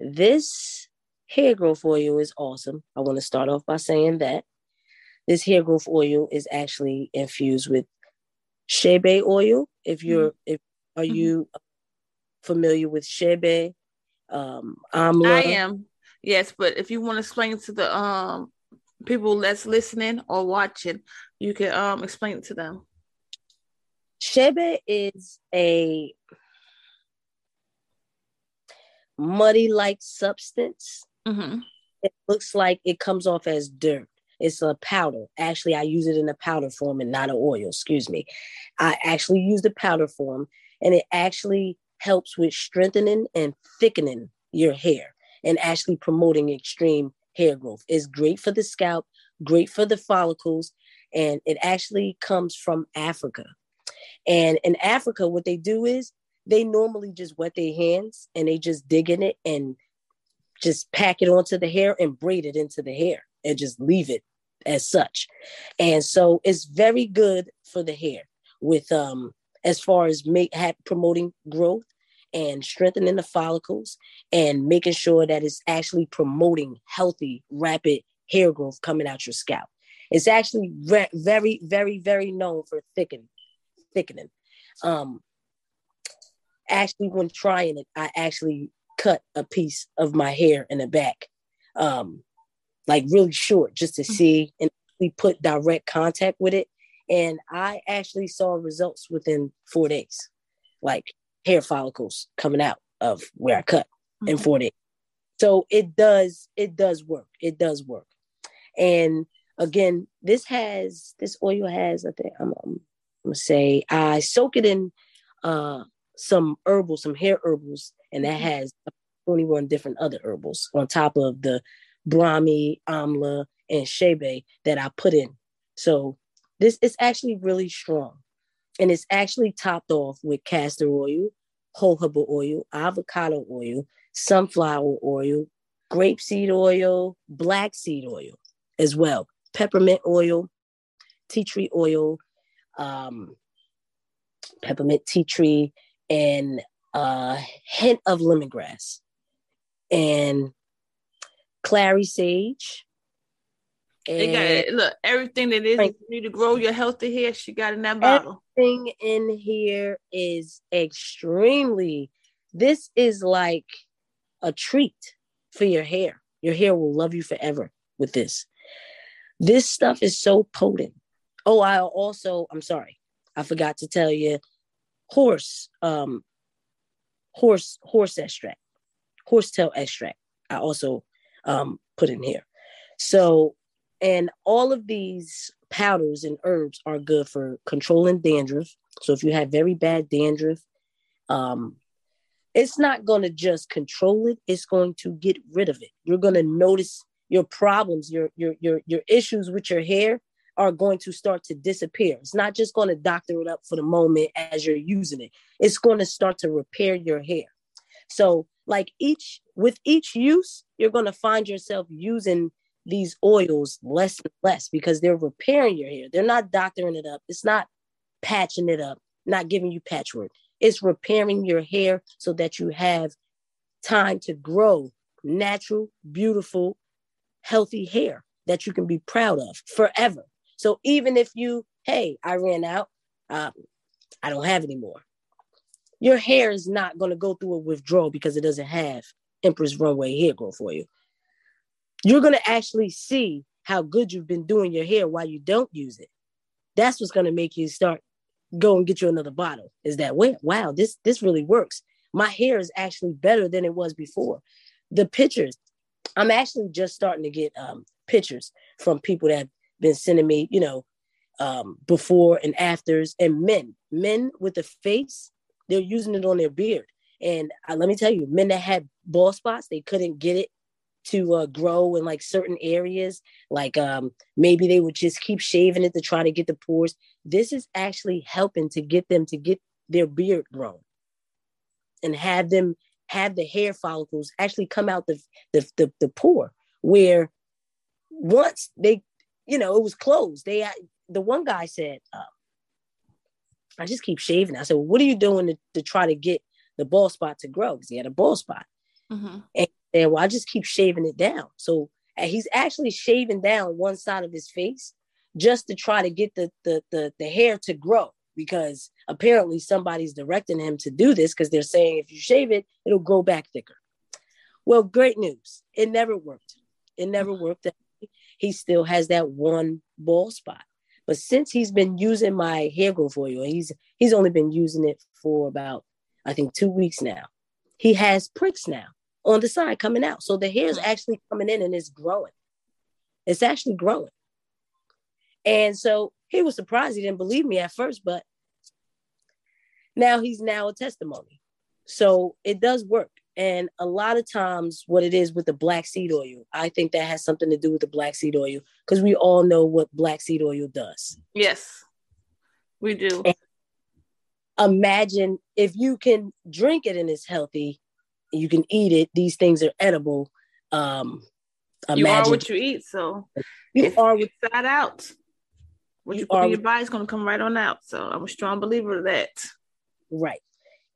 this hair growth oil is awesome. I want to start off by saying that this hair growth oil is actually infused with shea oil. If you're, mm-hmm. if are mm-hmm. you familiar with shea Um, amla? I am. Yes, but if you want to explain to the um people that's listening or watching, you can um explain it to them. Chebe is a muddy like substance. Mm-hmm. It looks like it comes off as dirt. It's a powder. Actually, I use it in a powder form and not an oil. Excuse me. I actually use the powder form, and it actually helps with strengthening and thickening your hair and actually promoting extreme hair growth. It's great for the scalp, great for the follicles, and it actually comes from Africa. And in Africa, what they do is they normally just wet their hands and they just dig in it and just pack it onto the hair and braid it into the hair and just leave it as such. And so it's very good for the hair with um as far as make have, promoting growth and strengthening the follicles and making sure that it's actually promoting healthy, rapid hair growth coming out your scalp. It's actually re- very, very, very known for thickening. Thickening. Um, actually, when trying it, I actually cut a piece of my hair in the back, um, like really short, just to mm-hmm. see and we put direct contact with it. And I actually saw results within four days, like hair follicles coming out of where I cut mm-hmm. in four days. So it does, it does work. It does work. And again, this has this oil has, I think I'm, I'm, gonna say I soak it in uh some herbals, some hair herbals, and that mm-hmm. has 21 different other herbals on top of the Brahmi, Amla, and Chebe that I put in. So this is actually really strong. And it's actually topped off with castor oil, jojoba oil, avocado oil, sunflower oil, grapeseed oil, black seed oil as well, peppermint oil, tea tree oil, um, peppermint tea tree, and a hint of lemongrass, and clary sage, they got it. Look, everything that is right. you to grow your healthy hair, she got in that bottle. Everything in here is extremely. This is like a treat for your hair. Your hair will love you forever with this. This stuff is so potent. Oh, I also, I'm sorry, I forgot to tell you, horse, um, horse, horse extract, horsetail extract. I also um put in here. So and all of these powders and herbs are good for controlling dandruff. So if you have very bad dandruff, um, it's not going to just control it, it's going to get rid of it. You're going to notice your problems, your your your your issues with your hair are going to start to disappear. It's not just going to doctor it up for the moment as you're using it. It's going to start to repair your hair. So like each with each use, you're going to find yourself using these oils less and less because they're repairing your hair. They're not doctoring it up. It's not patching it up, not giving you patchwork. It's repairing your hair so that you have time to grow natural, beautiful, healthy hair that you can be proud of forever. So even if you, hey, I ran out, um, I don't have any more. Your hair is not going to go through a withdrawal because it doesn't have Empress Runway hair growth for you you're going to actually see how good you've been doing your hair while you don't use it. That's what's going to make you start go and get you another bottle. Is that way? Wow, this this really works. My hair is actually better than it was before. The pictures, I'm actually just starting to get um, pictures from people that have been sending me, you know, um, before and afters, and men, men with a face, they're using it on their beard. And uh, let me tell you, men that had bald spots, they couldn't get it to uh, grow in like certain areas. Like um, maybe they would just keep shaving it to try to get the pores. This is actually helping to get them to get their beard grown and have them have the hair follicles actually come out the the, the, the pore where once they you know it was closed. They uh, the one guy said uh, i just keep shaving i said well, what are you doing to, to try to get the bald spot to grow because he had a bald spot mm-hmm. and and well, I just keep shaving it down. So he's actually shaving down one side of his face just to try to get the the the, the hair to grow because apparently somebody's directing him to do this because they're saying if you shave it, it'll grow back thicker. Well, great news. It never worked. It never worked. He still has that one bald spot. But since he's been using my hair growth oil, he's he's only been using it for about I think two weeks now. He has pricks now on the side coming out. So the hair is actually coming in and it's growing. It's actually growing. And so he was surprised. He didn't believe me at first, but now he's now a testimony. So it does work. And a lot of times, what it is with the black seed oil, I think that has something to do with the black seed oil because we all know what black seed oil does. Yes, we do. And imagine if you can drink it and it's healthy, you can eat it. These things are edible. Um, you are what you eat, so you are what that out. What you, you put in your body is going to come right on out. So I'm a strong believer of that. Right.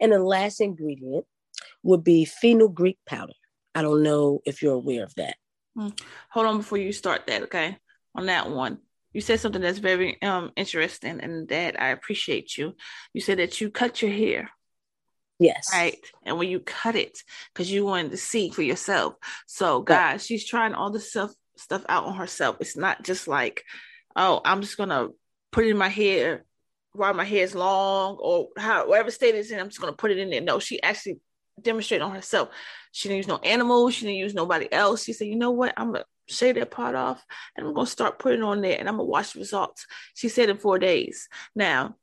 And the last ingredient would be fenugreek powder. I don't know if you're aware of that. Hmm. Hold on before you start that, okay? On that one. You said something that's very um interesting and that I appreciate you. You said that you cut your hair. Yes. Right. And when you cut it, because you wanted to see for yourself. So, guys, right. she's trying all the stuff stuff out on herself. It's not just like, oh, I'm just gonna put it in my hair while my hair is long or how whatever state it's in, I'm just gonna put it in there. No, she actually demonstrated on herself. She didn't use no animals, she didn't use nobody else. She said, you know what, I'm gonna shave that part off and I'm gonna start putting on there and I'm gonna watch the results. She said in four days. Now,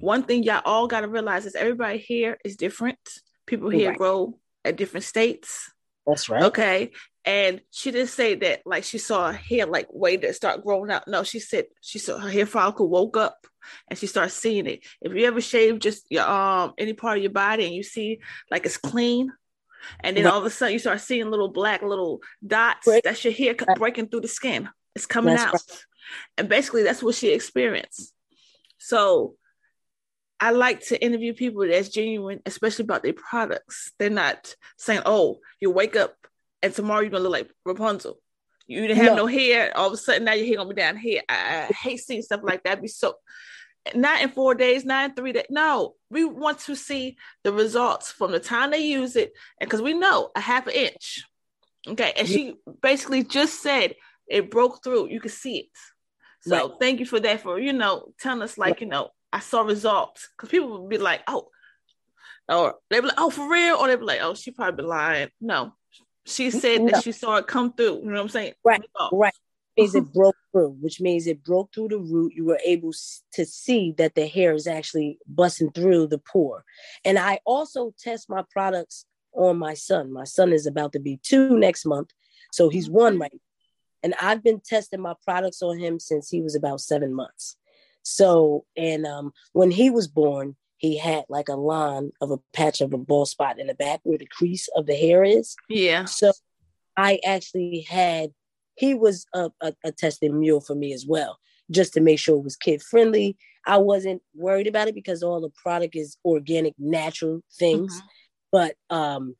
one thing y'all all gotta realize is everybody here is different. People here right. grow at different states. That's right. Okay. And she didn't say that like she saw her hair like way to start growing out. No, she said she saw her hair follicle woke up and she starts seeing it. If you ever shave just your um any part of your body and you see like it's clean, and then all of a sudden you start seeing little black little dots, Break. that's your hair breaking through the skin. It's coming that's out. Right. And basically that's what she experienced. So I like to interview people that's genuine, especially about their products. They're not saying, "Oh, you wake up and tomorrow you're gonna look like Rapunzel." You didn't have no, no hair. All of a sudden, now your hair gonna be down here. I, I hate seeing stuff like that. be so not in four days, not in three days. No, we want to see the results from the time they use it, and because we know a half an inch. Okay, and she basically just said it broke through. You can see it. So right. thank you for that. For you know, telling us like right. you know I saw results because people would be like, oh, or they'd be like, oh, for real, or they'd be like, oh, she probably be lying. No, she said no. that she saw it come through. You know what I'm saying? Right, right. Means it broke through, which means it broke through the root. You were able to see that the hair is actually busting through the pore. And I also test my products on my son. My son is about to be two next month, so he's one right. now. And I've been testing my products on him since he was about seven months. So, and um, when he was born, he had like a line of a patch of a bald spot in the back where the crease of the hair is. Yeah. So I actually had, he was a, a, a testing mule for me as well, just to make sure it was kid friendly. I wasn't worried about it because all the product is organic, natural things. Mm-hmm. But um,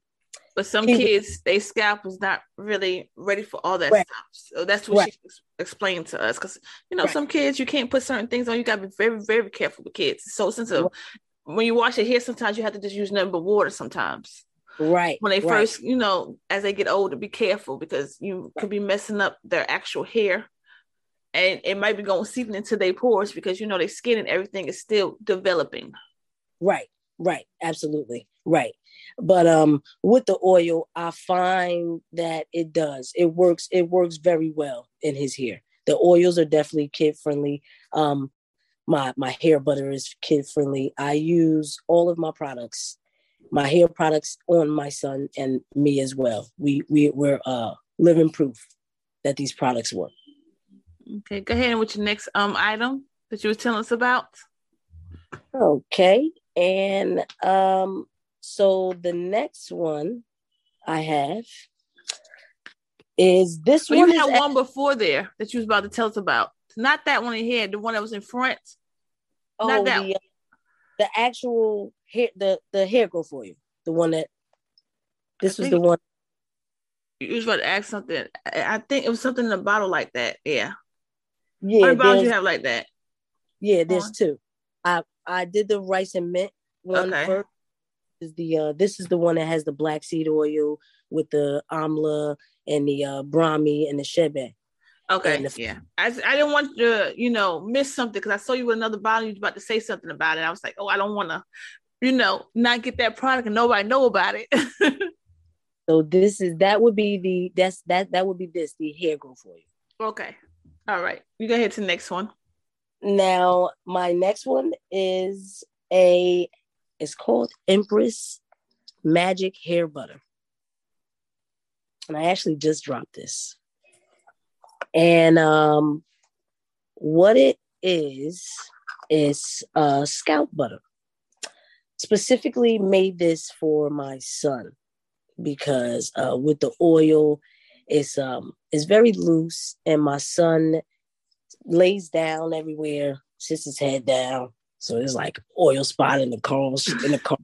but some he kids, they scalp was not really ready for all that right. stuff. So that's what right. she explained to us. Because you know, right. some kids you can't put certain things on. You gotta be very, very careful with kids. It's so sensitive. When you wash your hair, sometimes you have to just use nothing but water. Sometimes, right? When they first, you know, as they get older, be careful because you could be messing up their actual hair, and it might be going seeping into their pores because you know their skin and everything is still developing. Right. Right. Absolutely. Right. But um with the oil, I find that it does. It works, it works very well in his hair. The oils are definitely kid friendly. Um my my hair butter is kid friendly. I use all of my products, my hair products on my son and me as well. We we we're uh living proof that these products work. Okay, go ahead with your next um item that you were telling us about. Okay. And um so the next one I have is this well, one. You had one before there that you was about to tell us about. Not that one in here, the one that was in front. Oh, Not that the, uh, the actual hair, the the hair go for you. The one that this was the one. You was about to ask something. I think it was something in a bottle like that. Yeah. Yeah. Many bottles you have like that? Yeah, there's two. I I did the rice and mint one okay. first is the uh this is the one that has the black seed oil with the amla and the uh brahmi and the chebe. Okay, the, yeah. I, I didn't want to, you know, miss something because I saw you with another bottle. You were about to say something about it. I was like, oh, I don't want to, you know, not get that product and nobody know about it. so this is that would be the that's that that would be this the hair grow for you. Okay, all right. You go ahead to the next one. Now my next one is a it's called Empress Magic Hair Butter. And I actually just dropped this. And um, what it is, is uh, scalp butter. Specifically made this for my son because uh, with the oil, it's um it's very loose, and my son lays down everywhere, sits his head down, so it's like oil spot in the car, in the car,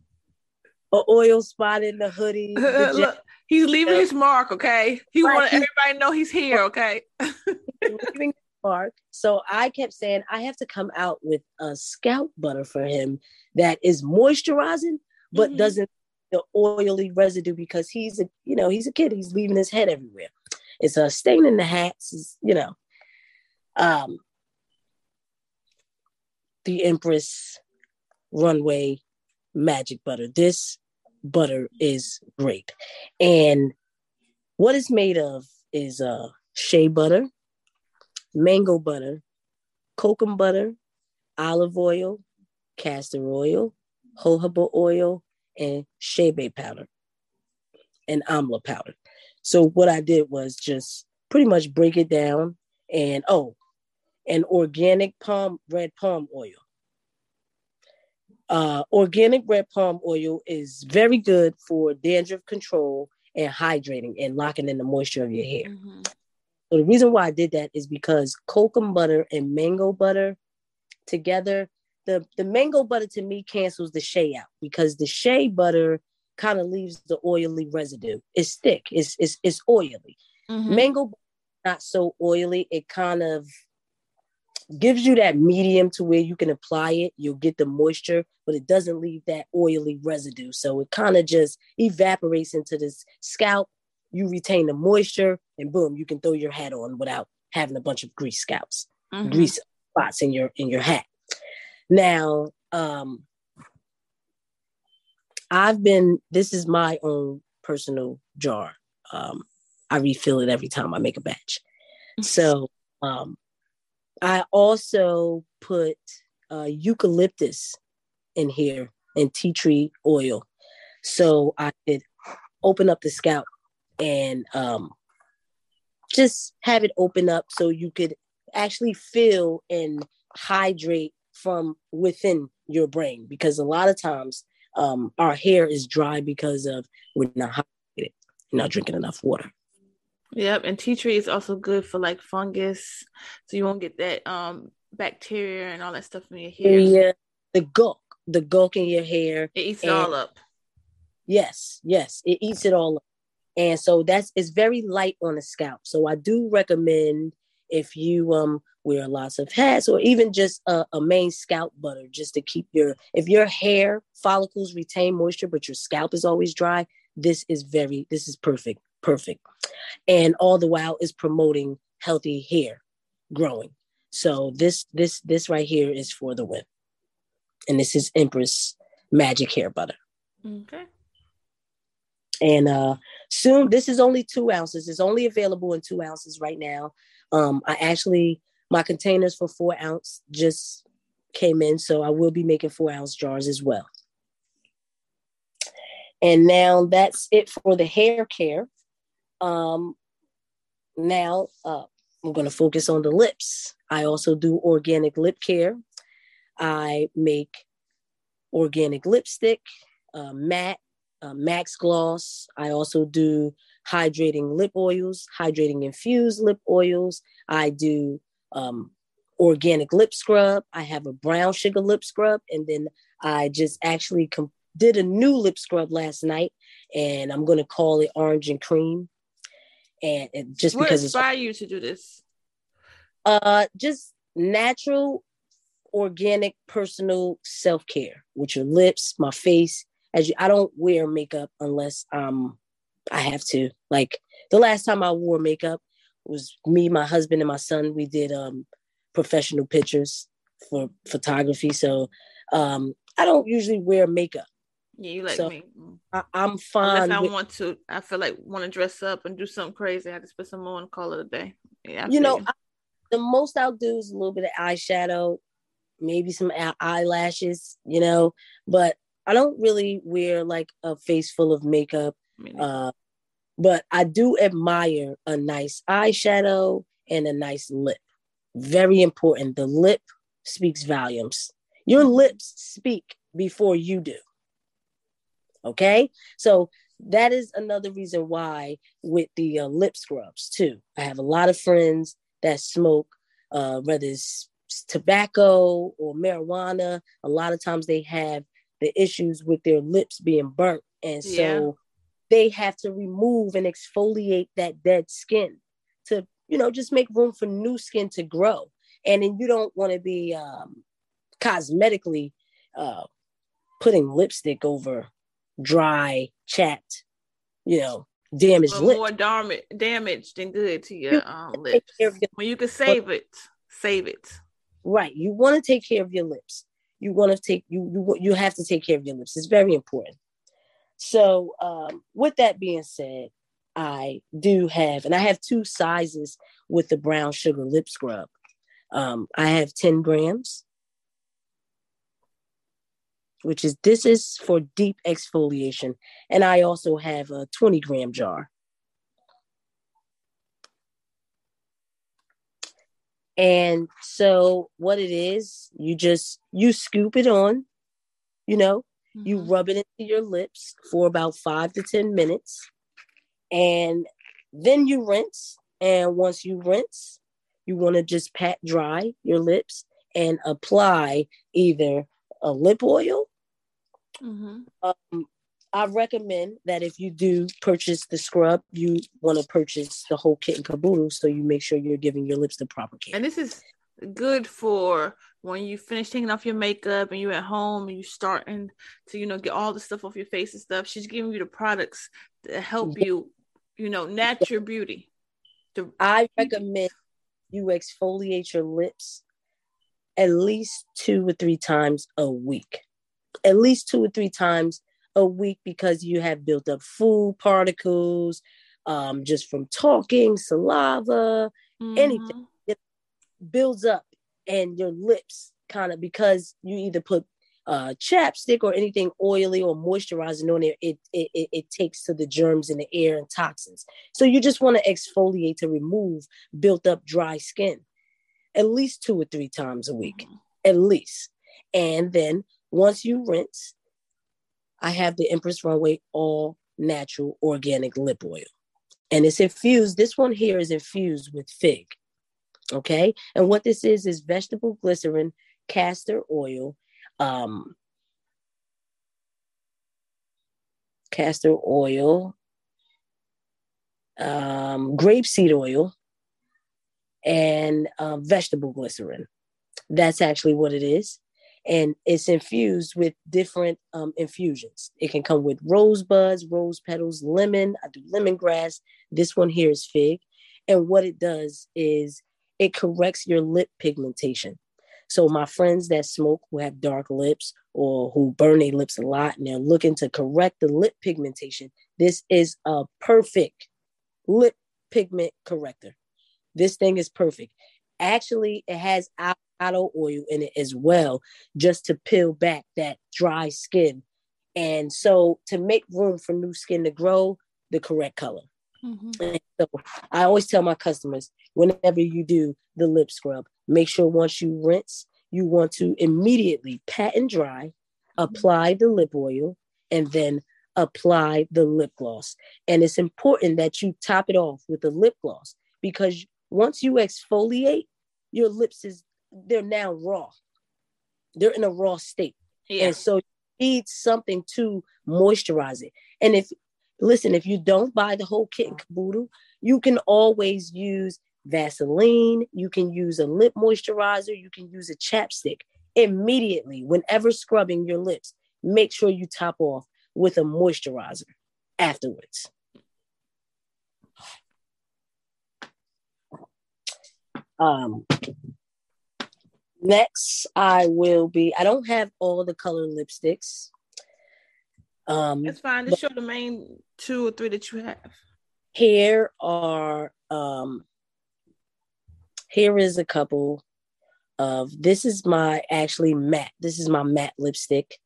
a oil spot in the hoodie. The Look, he's leaving his mark. Okay, he right. want everybody know he's here. Okay, leaving So I kept saying I have to come out with a scalp butter for him that is moisturizing, but mm-hmm. doesn't the oily residue because he's a you know he's a kid. He's leaving his head everywhere. It's a stain in the hats. you know, um, the Empress Runway Magic Butter. This butter is great. And what it's made of is uh, shea butter, mango butter, cocoa butter, olive oil, castor oil, jojoba oil, and shea powder and amla powder. So what I did was just pretty much break it down and oh, and organic palm red palm oil. Uh, organic red palm oil is very good for dandruff control and hydrating and locking in the moisture of your hair. Mm-hmm. So the reason why I did that is because cocoa butter and mango butter together, the, the mango butter to me cancels the shea out because the shea butter kind of leaves the oily residue. It's thick, it's it's, it's oily. Mm-hmm. Mango not so oily. It kind of gives you that medium to where you can apply it. You'll get the moisture, but it doesn't leave that oily residue. So it kind of just evaporates into this scalp. You retain the moisture, and boom, you can throw your hat on without having a bunch of grease scalps, mm-hmm. grease spots in your in your hat. Now, um, I've been. This is my own personal jar. Um, I refill it every time I make a batch. So um, I also put uh, eucalyptus in here and tea tree oil. So I could open up the scalp and um, just have it open up so you could actually feel and hydrate from within your brain because a lot of times um, our hair is dry because of we're not hydrated, not drinking enough water. Yep, and tea tree is also good for like fungus, so you won't get that um bacteria and all that stuff in your hair. Yeah, the gulk, the gulk in your hair. It eats it all up. Yes, yes, it eats it all up, and so that's it's very light on the scalp. So I do recommend if you um wear lots of hats or even just a, a main scalp butter just to keep your if your hair follicles retain moisture but your scalp is always dry this is very this is perfect perfect. And all the while is promoting healthy hair growing. So this this this right here is for the win. And this is Empress Magic Hair Butter. Okay. And uh soon this is only two ounces. It's only available in two ounces right now. Um I actually my containers for four ounce just came in, so I will be making four ounce jars as well. And now that's it for the hair care. Um, now uh, I'm going to focus on the lips. I also do organic lip care. I make organic lipstick, uh, matte, uh, max gloss. I also do hydrating lip oils, hydrating infused lip oils. I do um, organic lip scrub. I have a brown sugar lip scrub, and then I just actually com- did a new lip scrub last night, and I'm going to call it orange and cream and it, just what because inspire you to do this? Uh, just natural, organic, personal self care with your lips, my face. As you, I don't wear makeup unless um I have to. Like the last time I wore makeup was me, my husband, and my son. We did um professional pictures for photography, so um I don't usually wear makeup. Yeah, you like so me. I, am fine. Unless I with, want to, I feel like want to dress up and do something crazy. I just put some on and call it a day. Yeah, I you know, I, the most I'll do is a little bit of eyeshadow, maybe some eyelashes. You know, but I don't really wear like a face full of makeup. Uh, but I do admire a nice eyeshadow and a nice lip. Very important. The lip speaks volumes. Your lips speak before you do. Okay. So that is another reason why with the uh, lip scrubs too. I have a lot of friends that smoke, uh, whether it's tobacco or marijuana. A lot of times they have the issues with their lips being burnt. And so yeah. they have to remove and exfoliate that dead skin to, you know, just make room for new skin to grow. And then you don't want to be um, cosmetically uh, putting lipstick over dry, chapped, you know, damaged lip. More damage, damage than good to your um, lips. When you can save it, save it. right. You want to take care of your lips. You want to take you you you have to take care of your lips. It's very important. So, um, with that being said, I do have, and I have two sizes with the brown sugar lip scrub. Um, I have 10 grams, which is this is for deep exfoliation, and I also have a 20 gram jar. And so what it is, you just you scoop it on, you know, mm-hmm. you rub it into your lips for about 5 to 10 minutes. And then you rinse, and once you rinse, you want to just pat dry your lips and apply either a lip oil. Mm-hmm. Um, I recommend that if you do purchase the scrub, you want to purchase the whole kit and caboodle so you make sure you're giving your lips the proper care. And this is good for when you finish taking off your makeup and you're at home and you're starting to, you know, get all the stuff off your face and stuff. She's giving you the products to help mm-hmm. you, you know, natural beauty. To- I recommend you exfoliate your lips at least two or three times a week. At least two or three times a week because you have built up food particles um, just from talking, saliva, mm-hmm. anything. It builds up and your lips kind of because you either put uh, chapstick or anything oily or moisturizing on it, it, it, it takes to the germs in the air and toxins. So you just want to exfoliate to remove built up dry skin at least two or three times a week, mm-hmm. at least. And then once you rinse, I have the Empress Runway all natural organic lip oil. And it's infused, this one here is infused with fig. Okay. And what this is is vegetable glycerin, castor oil, um, castor oil, um, grapeseed oil, and um, vegetable glycerin. That's actually what it is and it's infused with different um, infusions. It can come with rosebuds, rose petals, lemon. I do lemongrass. This one here is fig. And what it does is it corrects your lip pigmentation. So my friends that smoke who have dark lips or who burn their lips a lot and they're looking to correct the lip pigmentation, this is a perfect lip pigment corrector. This thing is perfect. Actually, it has oil in it as well, just to peel back that dry skin. And so to make room for new skin to grow the correct color. Mm-hmm. So I always tell my customers whenever you do the lip scrub, make sure once you rinse, you want to immediately pat and dry, mm-hmm. apply the lip oil, and then apply the lip gloss. And it's important that you top it off with the lip gloss because once you exfoliate, your lips is they're now raw. They're in a raw state. Yeah. And so you need something to moisturize it. And if listen, if you don't buy the whole kit and caboodle, you can always use Vaseline, you can use a lip moisturizer, you can use a chapstick immediately whenever scrubbing your lips. Make sure you top off with a moisturizer afterwards. Um, Next, I will be. I don't have all the color lipsticks. Um, That's fine. Just show the main two or three that you have. Here are um, here is a couple of. This is my actually matte. This is my matte lipstick,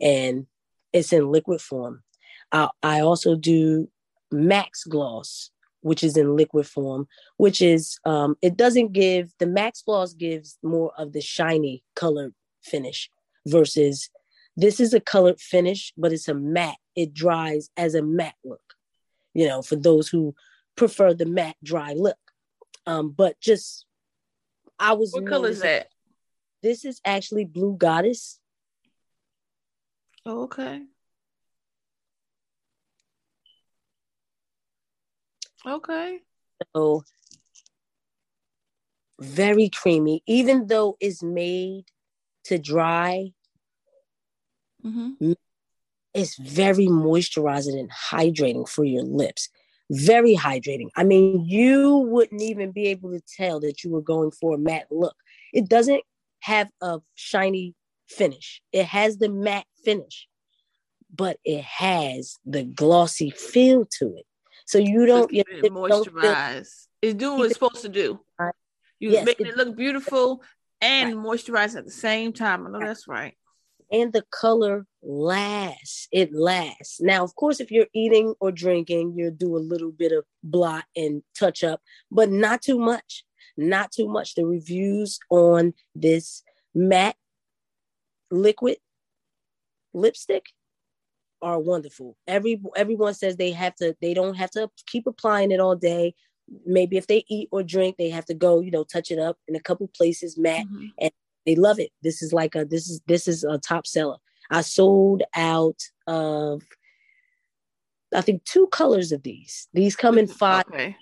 and it's in liquid form. I, I also do Max Gloss, which is in liquid form, which is um, it doesn't give the Max Gloss gives more of the shiny colored finish versus this is a colored finish, but it's a matte. It dries as a matte look, you know, for those who prefer the matte dry look. Um, but just I was what color is that? This is actually Blue Goddess. Oh, okay. Okay. So very creamy, even though it's made to dry. Mm-hmm. It's very moisturizing and hydrating for your lips. Very hydrating. I mean, you wouldn't even be able to tell that you were going for a matte look. It doesn't have a shiny finish. It has the matte finish, but it has the glossy feel to it. So you don't you moisturize. it's doing what it's supposed to do. You yes, making it, it look beautiful and right. moisturize at the same time. I know right. that's right. And the color lasts. It lasts. Now, of course, if you're eating or drinking, you'll do a little bit of blot and touch up, but not too much. Not too much. The reviews on this matte liquid lipstick are wonderful. Every everyone says they have to, they don't have to keep applying it all day. Maybe if they eat or drink, they have to go, you know, touch it up in a couple places, matte, mm-hmm. and they love it. This is like a this is this is a top seller. I sold out of I think two colors of these. These come in five okay.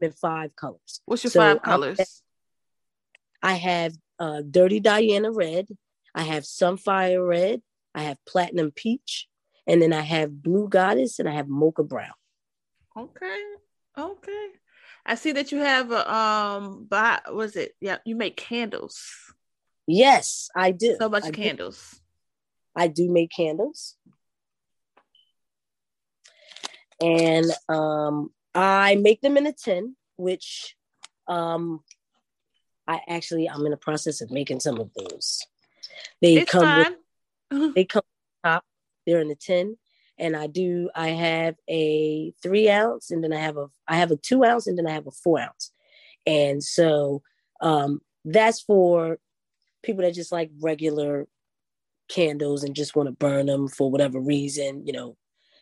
in five colors. What's your so five colors? I have uh, Dirty Diana red, I have Sunfire red, I have Platinum peach, and then I have Blue Goddess and I have Mocha brown. Okay. Okay. I see that you have a um by was it? Yeah, you make candles. Yes, I do. So much I candles. Do. I do make candles. And um I make them in a tin, which um I actually I'm in the process of making some of those. They it's come with, they come top, they're in a tin. And I do I have a three ounce and then I have a I have a two ounce and then I have a four ounce. And so um that's for people that just like regular candles and just want to burn them for whatever reason, you know,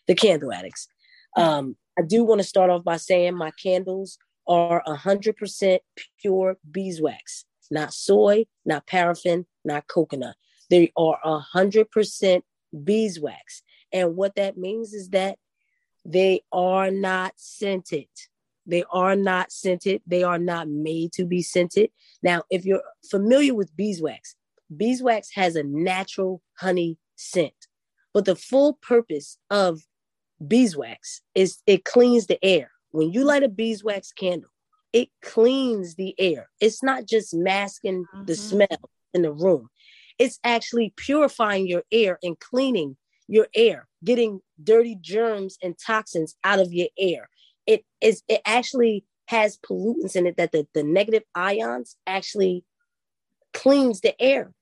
the candle addicts. Um, I do want to start off by saying my candles are 100% pure beeswax, not soy, not paraffin, not coconut. They are 100% beeswax. And what that means is that they are not scented. They are not scented. They are not made to be scented. Now, if you're familiar with beeswax, beeswax has a natural honey scent. But the full purpose of beeswax is it cleans the air. When you light a beeswax candle, it cleans the air. It's not just masking mm-hmm. the smell in the room, it's actually purifying your air and cleaning your air, getting dirty germs and toxins out of your air. It is it actually has pollutants in it that the, the negative ions actually cleans the air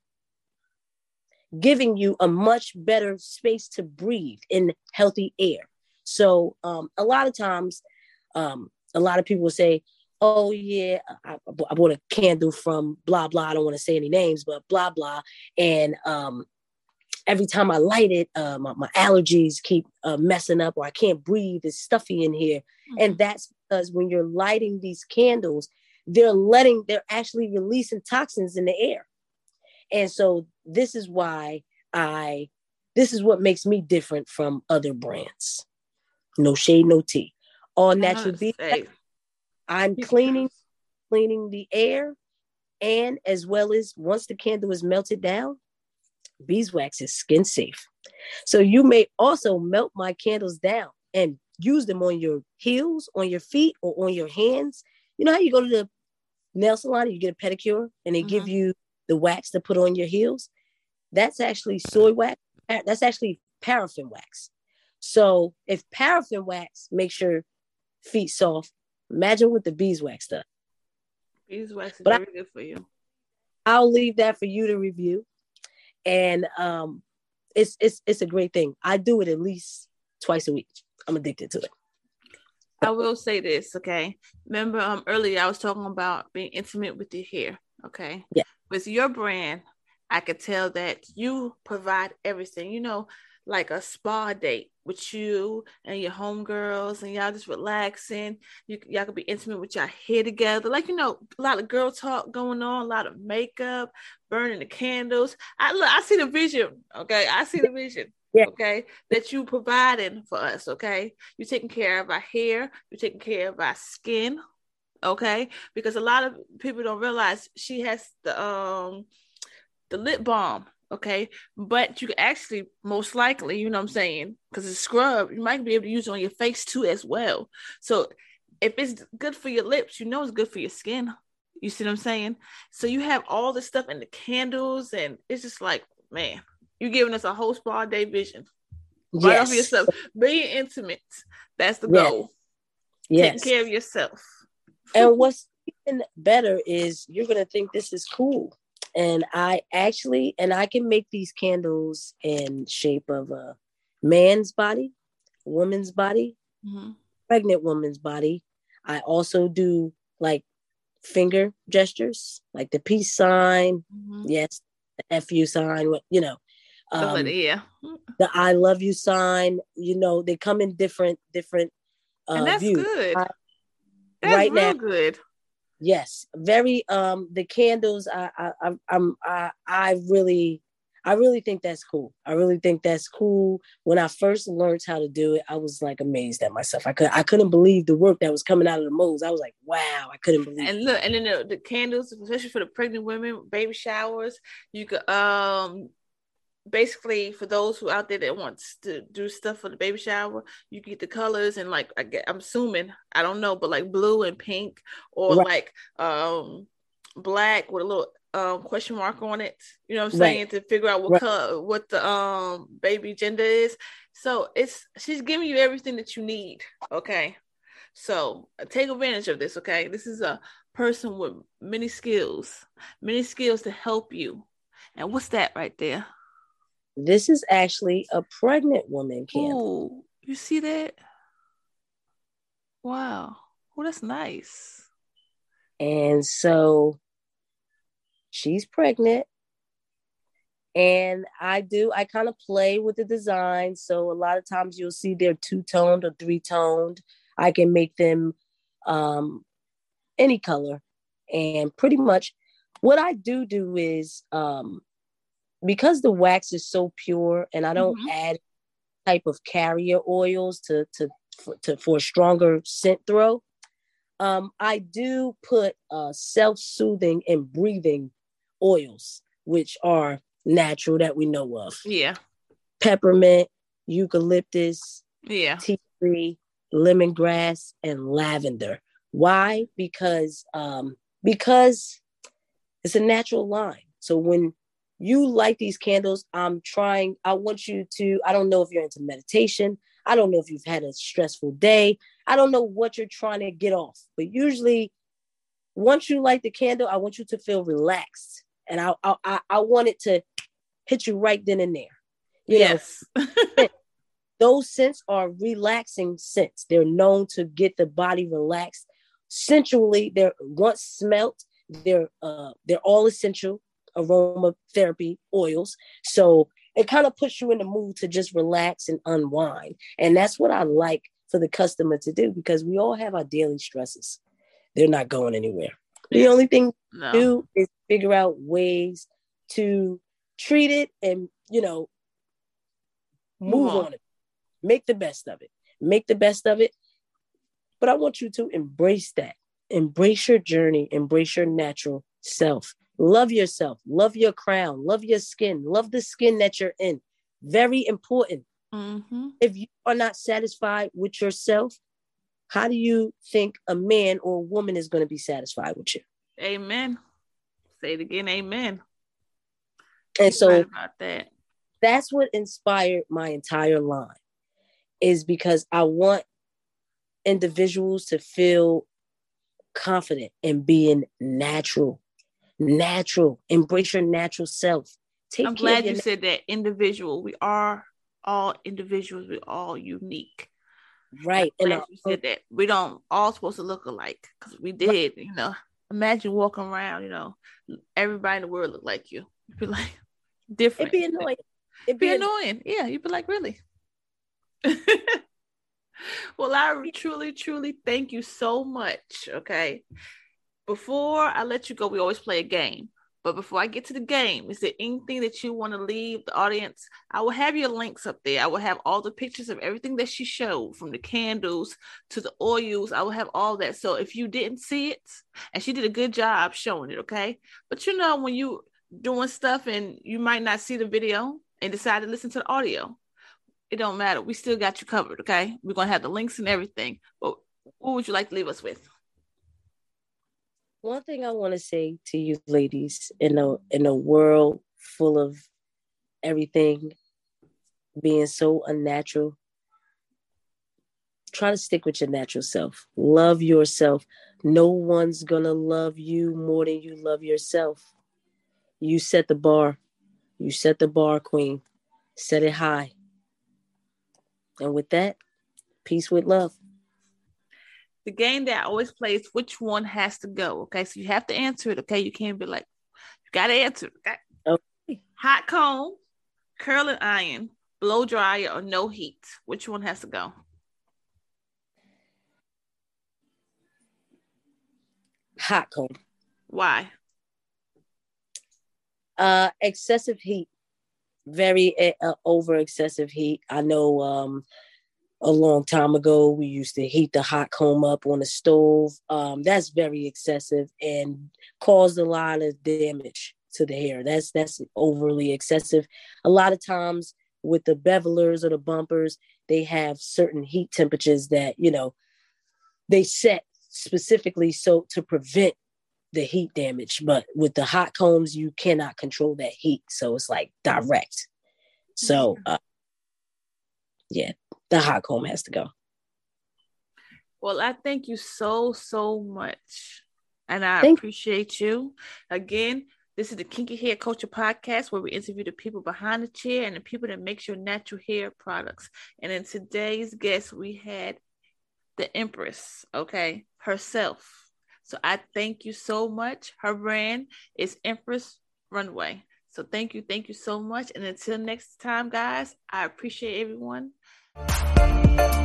giving you a much better space to breathe in healthy air. So um, a lot of times um, a lot of people say oh yeah I, I, bought a candle from blah blah i don't want to say any names but blah blah and um, every time I light it, uh, my, my, allergies keep uh, messing up, or I can't breathe. It's stuffy in here, mm-hmm. and that's because when you're lighting these candles, they're letting, they're actually releasing toxins in the air, and so this is why I, this is what makes me different from other brands. No shade, no tea, all natural. I'm cleaning, cleaning the air, and as well as once the candle is melted down, beeswax is skin safe. So you may also melt my candles down and use them on your heels, on your feet, or on your hands. You know how you go to the nail salon, and you get a pedicure, and they mm-hmm. give you the wax to put on your heels? That's actually soy wax. That's actually paraffin wax. So if paraffin wax makes your feet soft, imagine what the beeswax does. Beeswax is but very I, good for you. I'll leave that for you to review and um, it's it's it's a great thing. I do it at least twice a week. I'm addicted to it. I will say this, okay? Remember, um, earlier I was talking about being intimate with your hair, okay? Yeah. With your brand, I could tell that you provide everything. You know, like a spa date with you and your homegirls and y'all just relaxing. You y'all could be intimate with your hair together. Like, you know, a lot of girl talk going on, a lot of makeup, burning the candles. I look, I see the vision. Okay. I see the vision. Yeah. Okay. That you providing for us. Okay. You're taking care of our hair, you're taking care of our skin. Okay. Because a lot of people don't realize she has the um the lip balm okay but you can actually most likely you know what i'm saying because it's scrub you might be able to use it on your face too as well so if it's good for your lips you know it's good for your skin You see what I'm saying? So you have all this stuff and the candles, and it's just like, man, you're giving us a whole spa day vision. Right off yourself. Being intimate. That's the yes. goal. Yes. Taking care of yourself. And what's even better is you're gonna think this is cool. And I actually and I can make these candles in shape of a man's body, woman's body, mm-hmm. pregnant woman's body. I also do like finger gestures, like the peace sign, mm-hmm. yes, the FU sign, what you know. Um, yeah. The I love you sign, you know, they come in different different uh and that's views. good. I, that's right real now, good. Yes, very um the candles I I I'm I I really I really think that's cool. I really think that's cool. When I first learned how to do it, I was like amazed at myself. I could I couldn't believe the work that was coming out of the molds. I was like, wow, I couldn't believe. And look, and then the, the candles, especially for the pregnant women, baby showers, you could um basically for those who out there that wants to do stuff for the baby shower, you get the colors and like I get, I'm assuming I don't know, but like blue and pink or right. like um black with a little um, question mark on it. You know what I'm saying right. to figure out what right. color, what the um baby gender is. So it's she's giving you everything that you need. Okay, so take advantage of this. Okay, this is a person with many skills, many skills to help you. And what's that right there? This is actually a pregnant woman candle. Ooh, you see that? Wow. Well, that's nice. And so she's pregnant and i do i kind of play with the design so a lot of times you'll see they're two-toned or three-toned i can make them um any color and pretty much what i do do is um because the wax is so pure and i don't mm-hmm. add type of carrier oils to to for, to for a stronger scent throw um i do put uh self-soothing and breathing oils, which are natural that we know of. Yeah. Peppermint, eucalyptus, yeah, tea tree, lemongrass, and lavender. Why? Because um, because it's a natural line. So when you light these candles, I'm trying, I want you to, I don't know if you're into meditation. I don't know if you've had a stressful day. I don't know what you're trying to get off, but usually once you light the candle, I want you to feel relaxed and I I I wanted to hit you right then and there. You yes. know, those scents are relaxing scents. They're known to get the body relaxed. Sensually, they're once smelt, they're uh they're all essential aromatherapy oils. So it kind of puts you in the mood to just relax and unwind. And that's what I like for the customer to do because we all have our daily stresses. They're not going anywhere. The only thing no. to do is figure out ways to treat it and, you know, move on. on it. Make the best of it. Make the best of it. But I want you to embrace that. Embrace your journey. Embrace your natural self. Love yourself. Love your crown. Love your skin. Love the skin that you're in. Very important. Mm-hmm. If you are not satisfied with yourself, how do you think a man or a woman is going to be satisfied with you? Amen. Say it again, amen. And so right about that. That's what inspired my entire line is because I want individuals to feel confident in being natural. Natural. Embrace your natural self. Take I'm glad you na- said that individual. We are all individuals. We're all unique. Right. and you said that we don't all supposed to look alike because we did, right. you know. Imagine walking around, you know, everybody in the world look like you. You'd be like different. It'd be annoying. It'd be, be annoying. Yeah, you'd be like, really? well, I truly, truly thank you so much. Okay. Before I let you go, we always play a game. But before I get to the game, is there anything that you want to leave the audience? I will have your links up there. I will have all the pictures of everything that she showed from the candles to the oils. I will have all that. So if you didn't see it, and she did a good job showing it, okay? But you know, when you doing stuff and you might not see the video and decide to listen to the audio, it don't matter. We still got you covered, okay? We're gonna have the links and everything. But what would you like to leave us with? One thing I want to say to you ladies in a in a world full of everything being so unnatural, try to stick with your natural self. Love yourself. No one's gonna love you more than you love yourself. You set the bar. You set the bar, queen. Set it high. And with that, peace with love the game that I always play is which one has to go. Okay, so you have to answer it. Okay, you can't be like, you got to answer. Okay? okay. Hot comb, curling iron, blow dryer, or no heat. Which one has to go? Hot comb. Why? Uh, excessive heat. Very uh, over excessive heat. I know. Um, a long time ago. We used to heat the hot comb up on the stove. Um, that's very excessive and caused a lot of damage to the hair. That's that's overly excessive. A lot of times with the bevelers or the bumpers, they have certain heat temperatures that you know they set specifically so to prevent the heat damage. But with the hot combs, you cannot control that heat, so it's like direct. So, uh, yeah, the hot comb has to go. Well, I thank you so, so much. And I thank appreciate you. Again, this is the Kinky Hair Culture Podcast where we interview the people behind the chair and the people that makes your natural hair products. And in today's guest, we had the Empress, okay, herself. So I thank you so much. Her brand is Empress Runway. So thank you, thank you so much. And until next time, guys, I appreciate everyone. みんな。